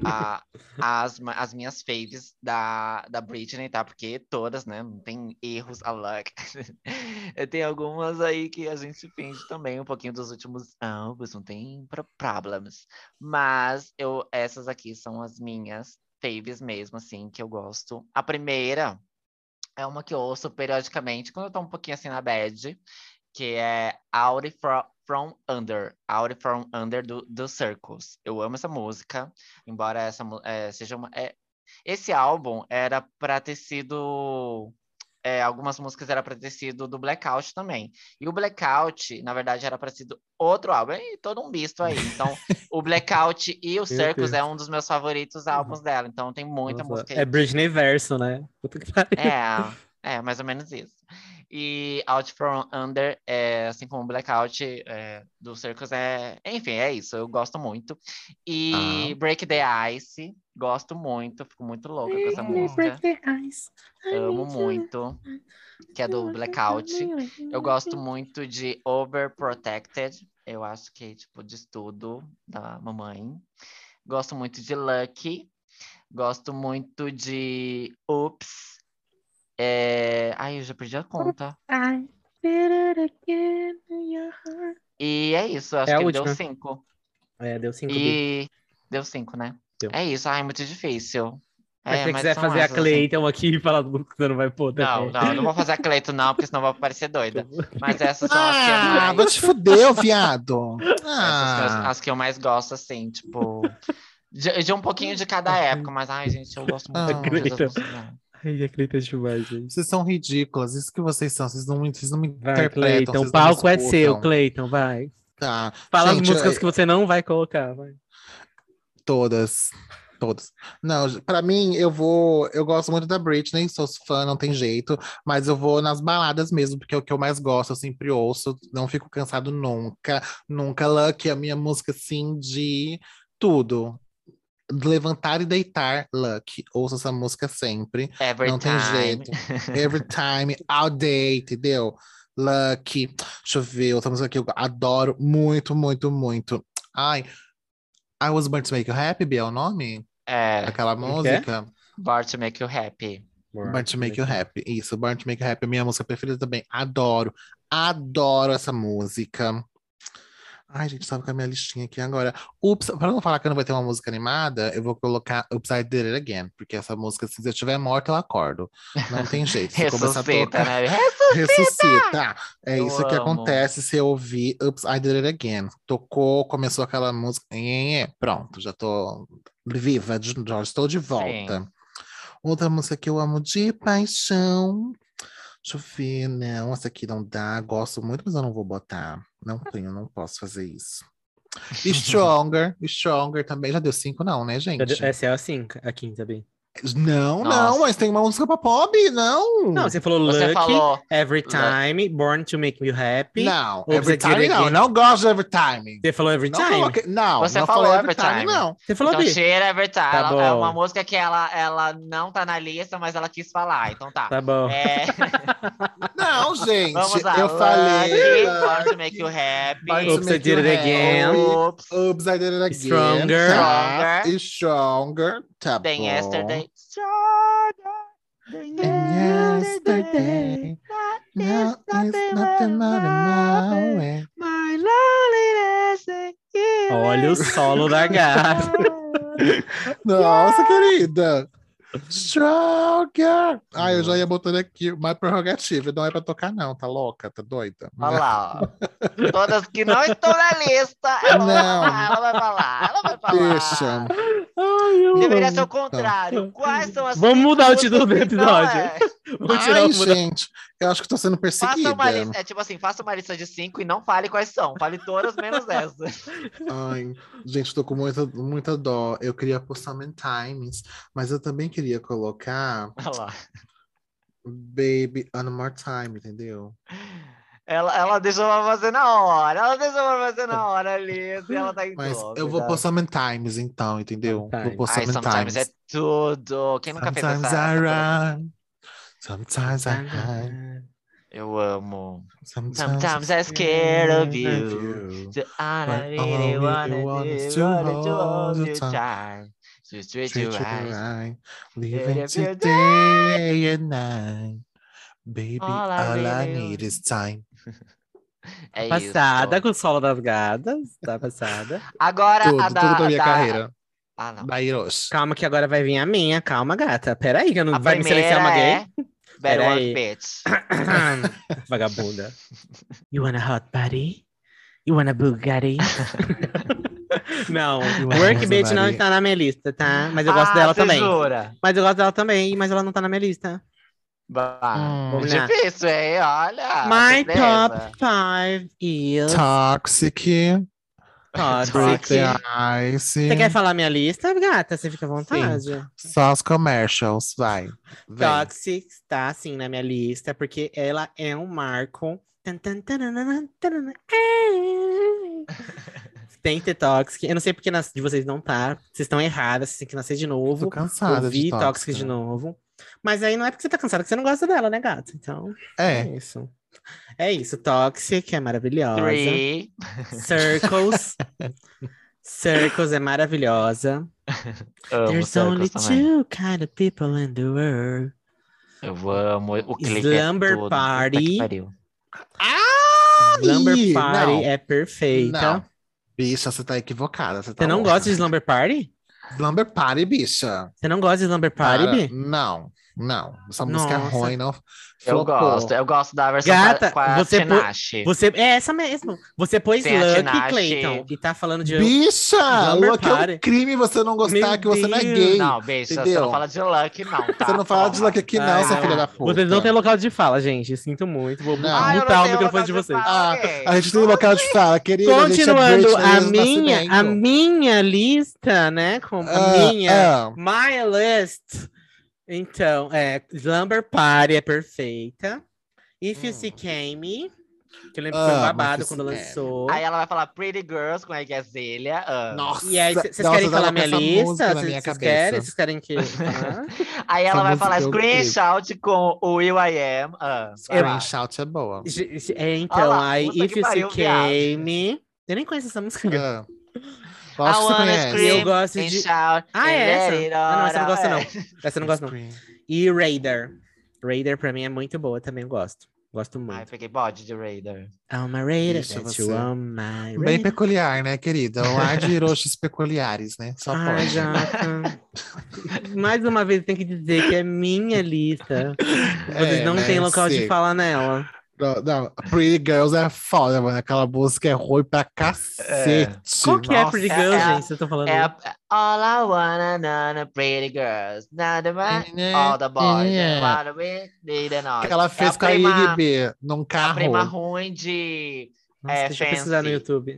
a- as, as minhas faves da, da Britney, tá? Porque todas, né? Não tem erros a luck. tem algumas aí que a gente finge também um pouquinho dos últimos álbuns, não tem pro- problems. Mas eu, essas aqui são as minhas faves mesmo, assim, que eu gosto. A primeira é uma que eu ouço periodicamente quando eu tô um pouquinho assim na bad, que é Out From, From Under, Out From Under do, do Circles. Eu amo essa música, embora essa eh, seja uma. é, esse álbum era para ter sido. é, algumas músicas era para ter sido do Blackout também. E o Blackout, na verdade, era para ser do outro álbum. E todo um misto aí. Então, o Blackout e o Circles Deus. é um dos meus favoritos álbuns dela. Então, tem muita Nossa, música aí É Britney Verso, né? Puta que pariu. é, é, mais ou menos isso. E Out From Under, é, assim como Blackout é, do Circus, é. Enfim, é isso. Eu gosto muito. E Break the Ice, gosto muito. Fico muito louca com essa música. Amo muito. Que é do Blackout. Eu gosto muito de Overprotected. Eu acho que, tipo, de estudo da mamãe. Gosto muito de Lucky. Gosto muito de Oops. É... Ai, eu já perdi a conta. E é isso, acho É que última. deu cinco. É, deu cinco. E deu cinco, né? Deu. É isso, ai, muito difícil. Mas É, se você quiser fazer a essas, assim. Cleiton aqui e falar do que você não vai pôr Não, não, eu não vou fazer a Cleito, não, porque senão eu vou parecer doida. Mas essas são as que eu Ah, mais. vou te fuder, viado. Essas são as, Ah, as que eu mais gosto, assim, tipo. De, de um pouquinho de cada época, mas ai, gente, eu gosto muito Ah, de Cleiton. Ai, a Cleiton é demais, gente. vocês são ridículas. Isso que vocês são. Vocês não, me- vocês não me Vai, interpretam. Cleiton. O palco é seu, Cleiton, vai. Tá. Fala Gente, as músicas é- que você não vai colocar, vai. Todas. Todas. Não, pra mim, eu vou. Eu gosto muito da Britney, sou fã, não tem jeito, mas eu vou nas baladas mesmo, porque é o que eu mais gosto, eu sempre ouço, não fico cansado nunca. Nunca. Lucky a minha música, assim, de tudo. Levantar e deitar, Lucky. Ouço essa música sempre. Every não time. tem jeito. Every time, all day, entendeu? Lucky. Deixa eu ver, outra música que eu adoro muito, muito, muito. Ai, I Was Born to Make You Happy, Bia, é o nome? É, Aquela música. Born to Make You Happy. Born to Make You Happy. Isso, Born to Make You Happy é minha música preferida também. Adoro, adoro essa música. Ai, gente, sabe com a minha listinha aqui agora. Ups, para não falar que não vai ter uma música animada, eu vou colocar Oops, I Did It Again, porque essa música, se eu estiver morta, eu acordo. Não tem jeito. Se Ressuscita, tocar, né? ressuscita. É Eu isso que amo. acontece se eu ouvir Oops, I Did It Again. Tocou, começou aquela música. Pronto, já tô viva, já estou de volta. Outra música que eu amo de paixão. Deixa eu ver, não, essa aqui não dá. Gosto muito, mas eu não vou botar. Não tenho, não posso fazer isso. Stronger, Stronger também. Já deu cinco, não, né, gente? Essa é a cinco, a quinta, Bi. Não, Nossa. não, mas tem uma música pra pop, não. Não, você falou Você Lucky, falou. Every Time, Born to Make You Happy. Não, Oops, every time não. Não gosto de every time. Você falou Every Não, Time? coloquei- não, Você não falou every time, time. não. Você falou Então, Bi? Cheer Every Time. Tá Ela- é uma música que ela, ela não tá na lista, mas ela quis falar. Então tá. Tá bom. É, Não, gente, vamos lá. eu falei. Lucky, Born to Make You Happy. Oops, I Did It Again. Oops. Oops, I did it again. Stronger. Tá. Stronger. Stronger. Tá Then bom. yesterday. Stronger than And yesterday. it's nothing than my way. My loneliness Olha o solo da gata. Nossa, querida. Stronger. Ah, eu já ia botando aqui My Prerogative. Não é pra tocar, não. Tá louca? Tá doida? Olha lá, ó. Todas que não estão na lista, ela vai Não. falar, ela vai falar, ela vai falar. Deixa. Ai, eu Deveria amo. ser o contrário. Quais são as Vamos mudar o título do episódio. é? Vou tirar Ai, gente. Eu acho que tô sendo Faça perseguida. uma lista, é tipo assim, faça uma lista de cinco e não fale quais são. Fale todas menos essa. Ai, gente, tô com muita, muita dó. Eu queria pôr Sometimes, mas eu também queria colocar Olha lá. Baby One More Time, entendeu? Ela, ela deixou pra fazer na hora. Ela deixou pra fazer na hora ali. Ela tá em Mas eu vou tá? pôr Sometimes, então, entendeu? Vou pôr Ai, sometimes é Sometimes. tudo. Quem nunca fez Sometimes essa? I run. Sometimes I hide. Eu amo. Sometimes, Sometimes I'm scared of you. So all I I really really wanna want do to hold hold you tight. To treat Treat you right. right. Living today and night. Baby, All all I need is time. É Passada isso. com o solo das gatas. Tá passada. Agora Tudo, a da, tudo pra minha da- carreira. Ah, não. Da Hiroshi. Calma que agora vai vir a minha. Calma, gata. Pera aí, que eu não A vai me silenciar uma gay. Better Pera Work aí. Bitch. Vagabunda. You want a hot body? You want a Bugatti? não, Work Bitch não está na minha lista, tá? Mas eu gosto Ah, dela você também. Mas eu gosto dela também, mas ela não tá na minha lista. Bah, Hum. Lá. difícil, hein? Olha. My top five is... Toxic. Toxic. Break Ice. Você quer falar minha lista, gata? Você fica à vontade. Só os commercials, vai. Vem. Toxic está assim na minha lista, porque ela é um marco. Tem que ter Toxic. Eu não sei porque nas de vocês não tá. Vocês estão erradas, vocês têm que nascer de novo. Tô cansada Ouvir de Toxic Toxic. de novo. Mas aí não é porque você tá cansada que você não gosta dela, né, gato? Então, é, É, isso. É isso. Toxic é maravilhosa. Three. Circles. Circles é maravilhosa. Amo There's Circles only também. two kind of people in the world. Eu amo o clipe. Slumber é. Puta Party. pariu. Slumber Party não. é perfeita. Não. Bicha, você tá equivocada. Você, tá Você não louca. gosta de Slumber Party? Slumber Party, bicha. Você não gosta de Slumber Party, Para. Bi? Não, não. Essa música é ruim, não. Eu Flopou. gosto. Eu gosto da versão Gata, com a, com a você pô- Tinashe. Você, é essa mesmo. Você pôs Tem a Lucky. Clayton e tá falando de. Bicha! Slumber Luck é um crime você não gostar Meu que você não é Deus. gay. Não, bicha, você entendeu? não fala de Luck, não, tá? Você não fala de Toma. Luck aqui, não, Ai, não. filha da puta. Vocês não têm local de fala, gente. Sinto muito. Vou Não. Ah, eu mutar o microfone de de vocês. Ah, Ok. a gente tem local de fala, querida. a é Continuando, a o minha, a minha lista, né? Com a Ah, minha. ah. My list. Então, é, Slumber Party é perfeita. If You Hum. See Came, que eu lembro que foi um babado quando lançou. Aí ela vai falar Pretty Girls com a Igazilha. Nossa, E aí, vocês nossa, querem falar com minha essa lista? música na Vocês minha vocês cabeça. querem? Vocês querem que. Aí ela vai falar eu screenshot com o Will I Am. Ah, vai lá. Screenshot é boa. É, Olha então, lá, aí puta If que You See pariu, viado. Came. Eu nem conheço essa música. Ah. Lógico que você conhece. scream Eu gosto de- shout Ah, é essa? Ah, não, essa eu não all gosto, não. Essa eu não gosto, não. E Raider. Raider pra mim é muito boa, também eu gosto. Gosto Ai, muito. peguei bode de Raider. I'm a Raider, Isso, você. you on my Bem Raider. peculiar, né, querida? O ar de roxos peculiares, né? Só Ai, pode. gata. Mais uma vez tem que dizer que é minha lista. Vocês É, não né, têm local de sim. fala nela. Não, não, Pretty Girls é foda, mano. Aquela música é ruim pra cacete. Qual que é Nossa. Pretty É- Girl, é a- gente? Você tá falando? É a, All I wanna know, pretty girls. Nada mais. É, All the boys. é. wanna be, need and all. Que ela fez é a com a prima, IGB num é a carro. prima ruim de. Nossa, é, deixa eu pesquisar no fancy. YouTube.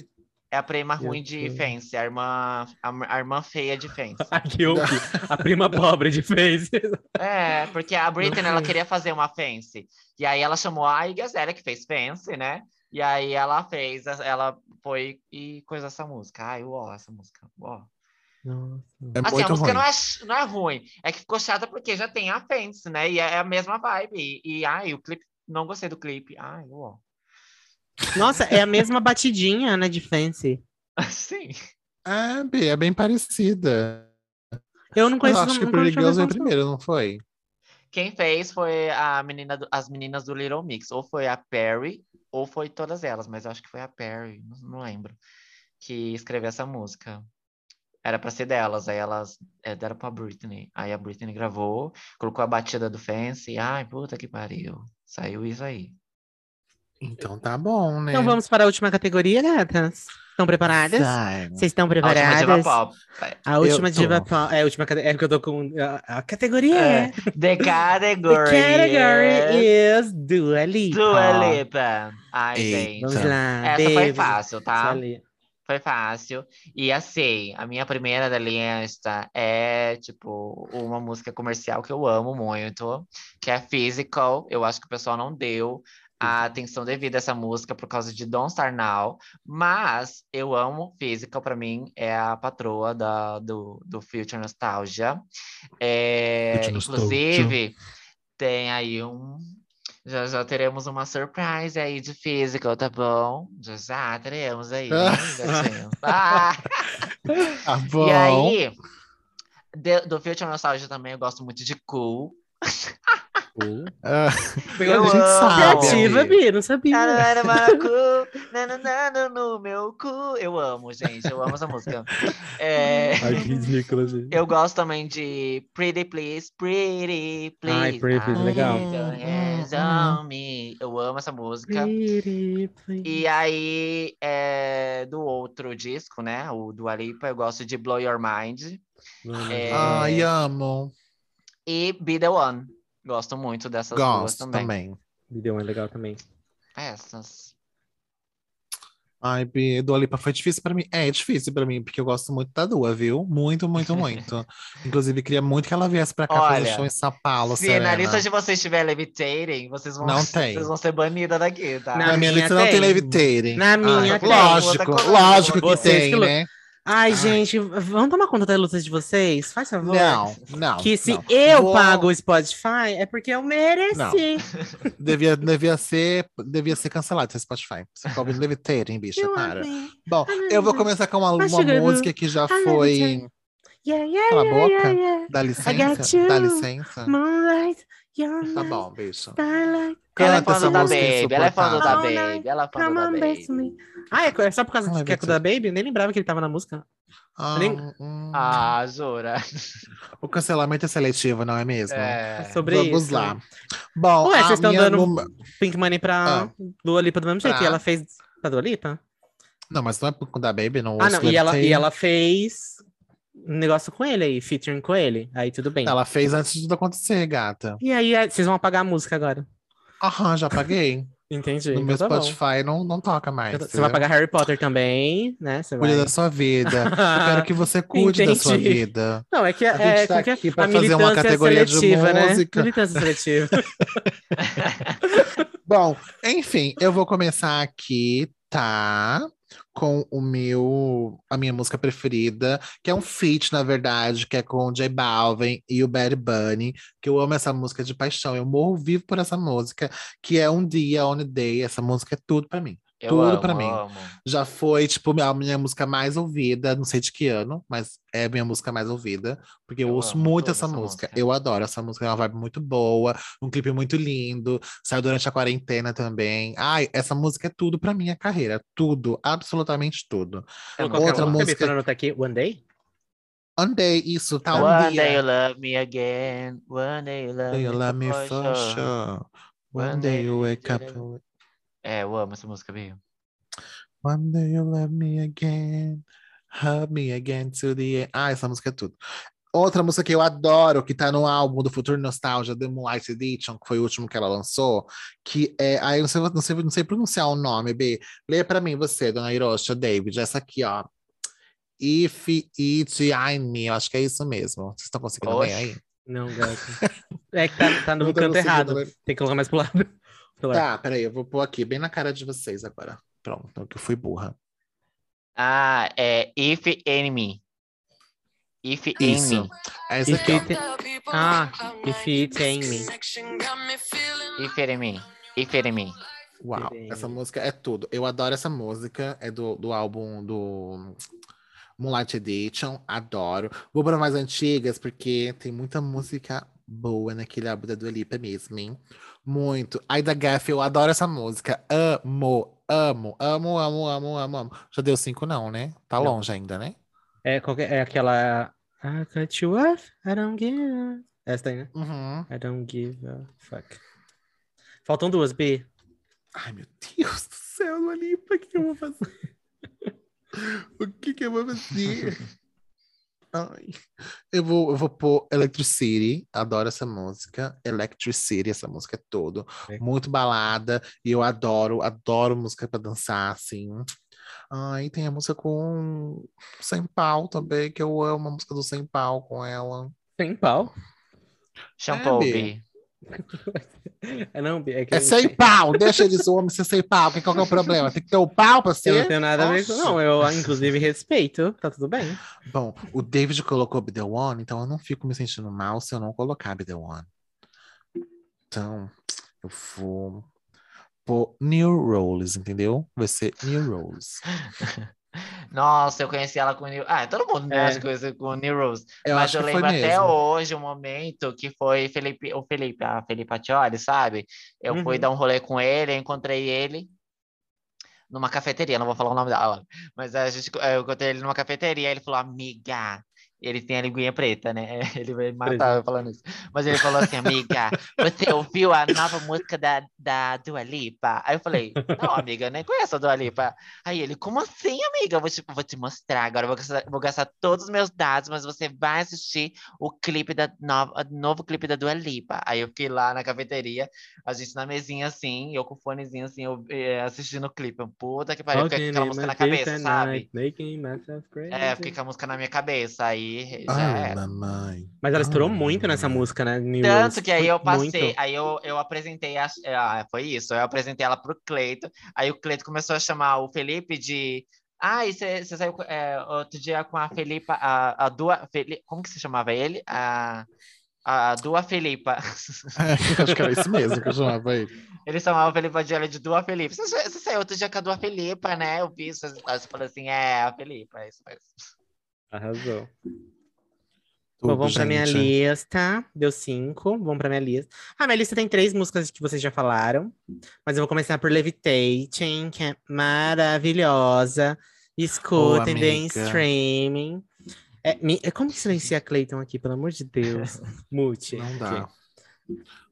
É a prima ruim de. Fence. A irmã, a, a irmã feia de Fence. Eu vi. A prima pobre de Face. É, porque a Britney, ela queria fazer uma Fence. E aí ela chamou a Igazélia, que fez Fence, né? E aí ela fez, ela foi e coisa essa música. Ai, uó, essa música. Uó. Nossa. É Assim, a música ruim. não é, não é ruim, é que ficou chata porque já tem a Fence, né? E é a mesma vibe. E, e ai, o clipe, não gostei do clipe. Ai, uó. Nossa, é a mesma batidinha, né, de Fancy. Sim. É, é bem parecida. Eu não Eu conheço. acho que não Pretty conheço Girls música. primeiro, não foi? Quem fez foi a menina do- as meninas do Little Mix. Ou foi a Perry, ou foi todas elas, mas eu acho que foi a Perry, não, não lembro, que escreveu essa música. Era pra ser delas, aí elas é, deram pra Britney. Aí a Britney gravou, colocou a batida do Fancy. Ai, puta que pariu. Saiu isso aí. Então tá bom, né? Então vamos para a última categoria, gatas. Estão preparadas? Vocês estão A última preparadas? diva pop. A última diva pop. É a última É que eu tô com. A, a categoria é. É. The category, The category is is Dua Lipa. Dua Lipa. Ai, Eita. gente. Vamos lá. Essa foi beijo. fácil, tá? Foi fácil. E assim, a minha primeira da lista é, tipo, uma música comercial que eu amo muito, que é Physical. Eu acho que o pessoal não deu a atenção devida a essa música por causa de Don't Star Now, mas eu amo Physical, pra mim é a patroa da, do, do Future Nostalgia. É, Future inclusive, tem aí um. Já já teremos uma surprise aí de Physical, tá bom? Já já teremos aí, né? Ah! Tá bom. E aí, de- do Future Nostalgia também eu gosto muito de Cool. Ah, Eu a gente amo. sabe. Criativa. Bi, não sabia. Nanana, maracu, nanana, no meu cu. Eu amo, gente, eu amo essa música. É, Ai, que ridículo, gente. eu gosto também de Pretty Please, Pretty Please. Ai, Pretty Please, legal. Put your hands on me. Eu amo essa música. Pretty, please. E aí, é, do outro disco, né? O do Alipa, eu gosto de Blow Your Mind É. Ai, amo. e Be The One. Gosto muito dessas duas Gosto também. também. Me deu uma legal também. Essas. Ai, Bi, Dua Lipa foi difícil pra mim. É, é difícil pra mim, porque eu gosto muito da Dua, viu? Muito, muito, muito. Inclusive, queria muito que ela viesse pra cá fazer show em São Paulo, Se Serena. na lista de vocês estiver Levitating, vocês vão, Não tem. vocês vão ser banidas daqui, tá? Na Na minha minha lista não tem tem. Levitating. Na minha Ai, tem. Lógico, lógico que vocês tem, que né? Ai, Ai. gente, vamos tomar conta da luta de vocês? Faz favor. Não, não. Que se não. eu Vou- pago o Spotify, é porque eu mereci. Devia, devia, ser, devia ser cancelado esse Spotify. Você fica ouvindo Levitating, bicha, Eu para. amei. Bom, eu vou começar com uma, uma música que já foi. Yeah, yeah, Cala a boca. yeah, yeah. Dá licença? Dá licença? Moonlight, Tá bom, bicho. starlight. Ela é fã do da Baby, ela é fã do da. Baby, ela é fã do da Baby. Ah, é, é só por causa Ai, que é com o da Baby? Eu nem lembrava que ele tava na música. Ah, Nem- hum, Ah, jura? O cancelamento é seletivo, não é mesmo? É. Sobre Vamos isso. lá. Bom, Ué, vocês estão dando- numa- Pink Money pra Ah. Dua Lipa do mesmo jeito. Pra- E ela fez pra Dua Lipa? Não, mas não é por conta da Baby, não. Ah, não. E ela, e ela fez um negócio com ele aí, featuring com ele. Aí tudo bem. Ela fez antes de tudo acontecer, gata. E aí, é, vocês vão apagar a música agora. Aham, já paguei. Entendi. No meu então tá bom. Spotify não, não toca mais. Você vai entendeu? apagar Harry Potter também, né? Você Cuide vai... da sua vida. Eu quero que você cuide da sua Entendi. vida. Não, é que A gente é, tá que é? aqui pra a fazer uma categoria de seletiva, né? música. Militância seletiva. Bom, enfim, eu vou começar aqui, tá? Com o meu, a minha música preferida, que é um feat, na verdade, que é com o J Balvin e o Bad Bunny, que eu amo essa música de paixão, eu morro vivo por essa música, que é Um Dia, On a Day, essa música é tudo pra mim. Eu Tudo amo, pra mim. amo. Já foi, tipo, a minha música mais ouvida, não sei de que ano, mas é a minha música mais ouvida, porque eu, Eu ouço amo muito essa, essa música. música. Eu adoro essa música, é uma vibe muito boa, um clipe muito lindo, saiu durante a quarentena também. Ai, essa música é tudo pra minha carreira, tudo, absolutamente tudo. É Outra música? Pra anotar aqui, One Day? One Day, isso, tá um One dia. day you love me again. One day you love Day you me, love me for for sure. sure. One One day day you you wake up. É, eu amo essa música, Bia. One day you love me again, hug me again to the end. Ah, essa música é tudo. Outra música que eu adoro, que tá no álbum do Futuro Nostalgia, The Moonlight Edition, que foi o último que ela lançou, que é. Aí eu não sei, não sei, não sei pronunciar o nome, B. Lê pra mim você, dona Hiroshi, David, essa aqui, ó. If It I Me, eu acho que é isso mesmo. Vocês estão conseguindo Oxe. ver aí? Não, gato. É que tá, tá no canto errado. né? Tem que colocar mais pro lado. Tá, peraí, eu vou pôr aqui, bem na cara de vocês agora. Pronto, que eu fui burra. Ah, é If Enemy. If Isso. Enemy. É essa If aqui, ó. it- Ah, If It Me. If Enemy. If Enemy. Uau, essa música é tudo. Eu adoro essa música, é do, do álbum do Moonlight Edition, adoro. Vou para mais antigas, porque tem muita música boa naquele álbum da Dua Lipa mesmo, hein? Muito. Aida Gaff, eu adoro essa música. Amo, amo, amo, amo, amo, amo, amo. Já deu cinco não, né? Tá Não. longe ainda, né? É, qualquer, é aquela. I cut you off, I don't give a... Essa aí, né? Uhum. I don't give a fuck. Faltam duas, B. Ai, meu Deus do céu, Dua Lipa, o que que eu vou fazer? o que que eu vou fazer? Ai. Eu vou, eu vou pôr Electricity, adoro essa música. Electricity, essa música é todo. É. Muito balada, e eu adoro, adoro música pra dançar, assim. Ai, tem a música com Sem Pau também, que eu amo a música do Sem Pau com ela. Sem pau. Shampoo, Bi. É não. É, É eu- sem pau, deixa eles o homem ser sem pau, que qual que é o problema? Tem que ter o pau pra Eu ser? não tenho nada a ver com. Nossa. Não, eu inclusive respeito. Tá tudo bem. Bom, o David colocou Be The One, então eu não fico me sentindo mal se eu não colocar Be The One. Então, eu vou pôr New Rolls, entendeu? Vai ser New Rolls. Nossa, eu conheci ela com o New... Ah, todo mundo É. né, conhece com o New Rose. Eu Mas eu lembro até mesmo. hoje um momento que foi Felipe, o Felipe, a Felipe Atioli, sabe? Eu fui Uhum. dar um rolê com ele, encontrei ele numa cafeteria, não vou falar o nome dela, mas a gente, eu encontrei ele numa cafeteria, ele falou, amiga, Ele tem a linguinha preta, né? Ele vai me matar falando isso. Mas ele falou assim, amiga, você ouviu a nova música da, da Dua Lipa? Aí eu falei, não, amiga, nem conheço a Dua Lipa. Aí ele, como assim, amiga? Eu vou te, vou te mostrar agora, vou gastar, vou gastar todos os meus dados, mas você vai assistir o clipe da nova, novo clipe da Dua Lipa. Aí eu fiquei lá na cafeteria, a gente na mesinha assim, eu com o fonezinho assim, eu, eh, assistindo o clipe. Puta que pariu, fiquei com aquela música na cabeça, sabe? É, fiquei com a música na minha cabeça, aí já era. mamãe. Mas ela estourou Ai, muito nessa música, né? New Tanto Rules. que aí eu passei, Muito. aí eu, eu apresentei, a, ah, foi isso, eu apresentei ela pro Cleito, aí o Cleito começou a chamar o Felipe de, ah, e você você saiu é, outro dia com a Felipa, a, a Dua, Feli, como que se chamava ele? A, a Dua Felipa. É, acho que era isso mesmo que eu chamava ele. Ele chamava o Felipe de ela de Dua Felipa. Você, você saiu outro dia com a Dua Felipa, né? Eu vi você falou assim, é, a Felipa, é isso mesmo. Arrasou. Tudo, Bom, vamos pra minha gente. lista. Deu cinco. Vamos pra minha lista. Ah, minha lista tem três músicas que vocês já falaram. Mas eu vou começar por Levitating, que é maravilhosa. Escutem, Oh, deem streaming. É, me- é como que silencia a Clayton aqui, pelo amor de Deus? Mute. Não dá.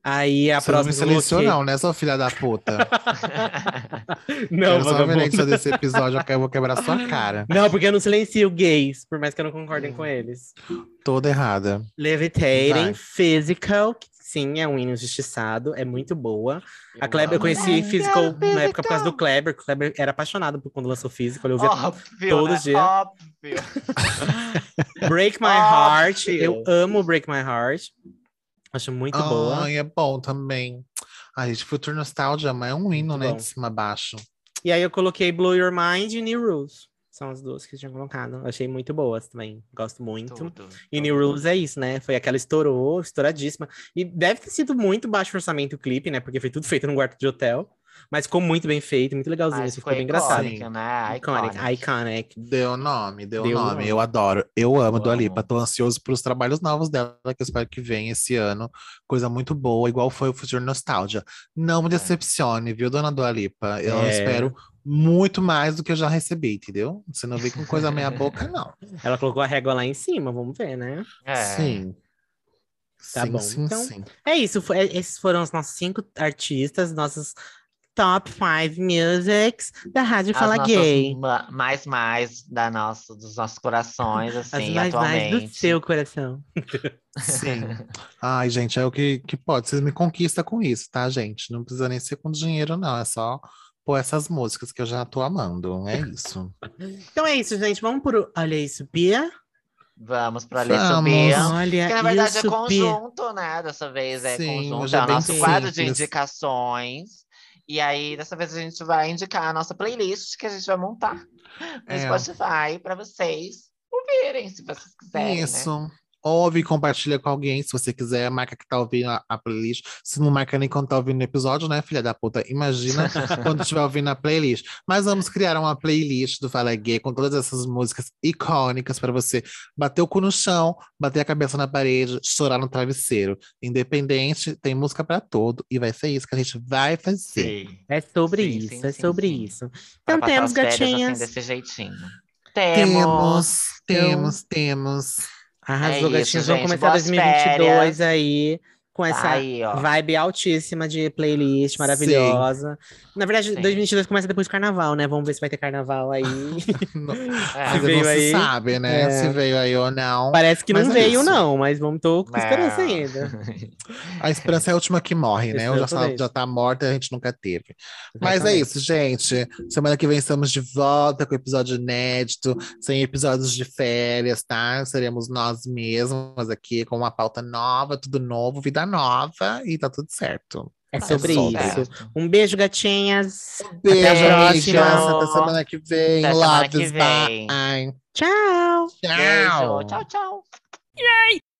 Aí a Você não me próxima. eu silenciou, coloquei- não, né, sua filha da puta? Não, Quero só vagabundo. desse episódio, eu quero- eu vou quebrar sua cara. Não, porque eu não silencio gays, por mais que eu não concordem com eles. Toda errada. Levitating, Vai. Physical, que sim, é um hino injustiçado, é muito boa. A Kleber, eu conheci Physical Physical. na época por causa do Kleber. O Kleber era apaixonado por quando lançou Physical. Eu ouvia Óbvio, todo né? dia. Óbvio. Break My Óbvio. Heart. Eu amo Break My Heart. Acho muito boa. Ai, é bom também. Ai, gente, Future Nostalgia, mas é um hino, Muito né? bom. De cima a baixo. E aí eu coloquei Blow Your Mind e New Rules. São as duas que eu tinha colocado. Achei muito boas também. Gosto muito. Tudo, E tudo. New Rules é isso, né? Foi aquela estourou, estouradíssima. E deve ter sido muito baixo orçamento o clipe, né? Porque foi tudo feito num quarto de hotel. Mas ficou muito bem feito, muito legalzinho. Mas assim, ficou bem engraçado. né? Iconic. Iconic. Deu nome, deu, Deu nome. nome. Eu adoro. Eu amo Eu Dua amo. Lipa. Tô ansioso pelos trabalhos novos dela, que eu espero que venha esse ano. Coisa muito boa, igual foi o Future Nostalgia. Não me decepcione, viu, dona Dua Lipa? Eu É. espero muito mais do que eu já recebi, entendeu? Você não vem com coisa meia boca, não. Ela colocou a régua lá em cima, vamos ver, né? É. Sim. Tá sim, bom. sim, Então, sim. É isso, foi- esses foram os nossos cinco artistas, nossos top five musics da Rádio As Fala Gay. ma- mais mais da nossa, dos nossos corações, As assim, mais mais atualmente. do seu coração. Sim. Ai, gente, é o que, que pode. Vocês me conquistam com isso, tá, gente? Não precisa nem ser com dinheiro, não. É só pôr essas músicas que eu já tô amando. É isso. Então é isso, gente. Vamos por Olha Isso, Bia. Vamos pra ler Vamos. subir. Olha Que na verdade isso, é Bia. conjunto, né? Dessa vez é Sim, conjunto, é é o nosso quadro de simples. indicações. E aí, dessa vez, a gente vai indicar a nossa playlist que a gente vai montar no É. Spotify para vocês ouvirem, se vocês quiserem. Né? Ouve e compartilha com alguém, se você quiser. Marca que tá ouvindo a, a playlist. Se não marca nem quando tá ouvindo o episódio, né, filha da puta? Imagina quando estiver ouvindo a playlist. Mas vamos criar uma playlist do Fala Gay com todas essas músicas icônicas para você bater o cu no chão, bater a cabeça na parede, chorar no travesseiro. Independente, tem música para todo. E vai ser isso que a gente vai fazer. Sim. É sobre Sim, isso, sim, é sim, sobre sim. isso. Então temos as férias, gatinhas. Assim, desse jeitinho. Temos. Temos, temos, temos. Arrasou, É isso, gatinhas. Vamos começar Boas 2022 férias. aí com essa Aí, vibe altíssima de playlist maravilhosa. Na verdade, Sim. 2022 começa depois do carnaval, né? Vamos ver se vai ter carnaval aí. É. Ainda veio não se aí. sabe, né? É. Se veio aí ou não. Parece que Mas não é veio, isso. não, mas vamos tô com esperança Não. ainda. A esperança é a última que morre, né? Ou já, tá, Exatamente. já tá morta e a gente nunca teve. Mas é Exatamente. isso, gente. Semana que vem estamos de volta com episódio inédito, sem episódios de férias, tá? Seremos nós mesmas aqui com uma pauta nova, tudo novo, vida nova e tá tudo certo. É sobre sobre. isso. Um beijo, gatinhas. Beijo, a amiga. próxima. Até semana que vem. Até Loves, que vem. bye. Tchau! Tchau. Beijo. Tchau, tchau.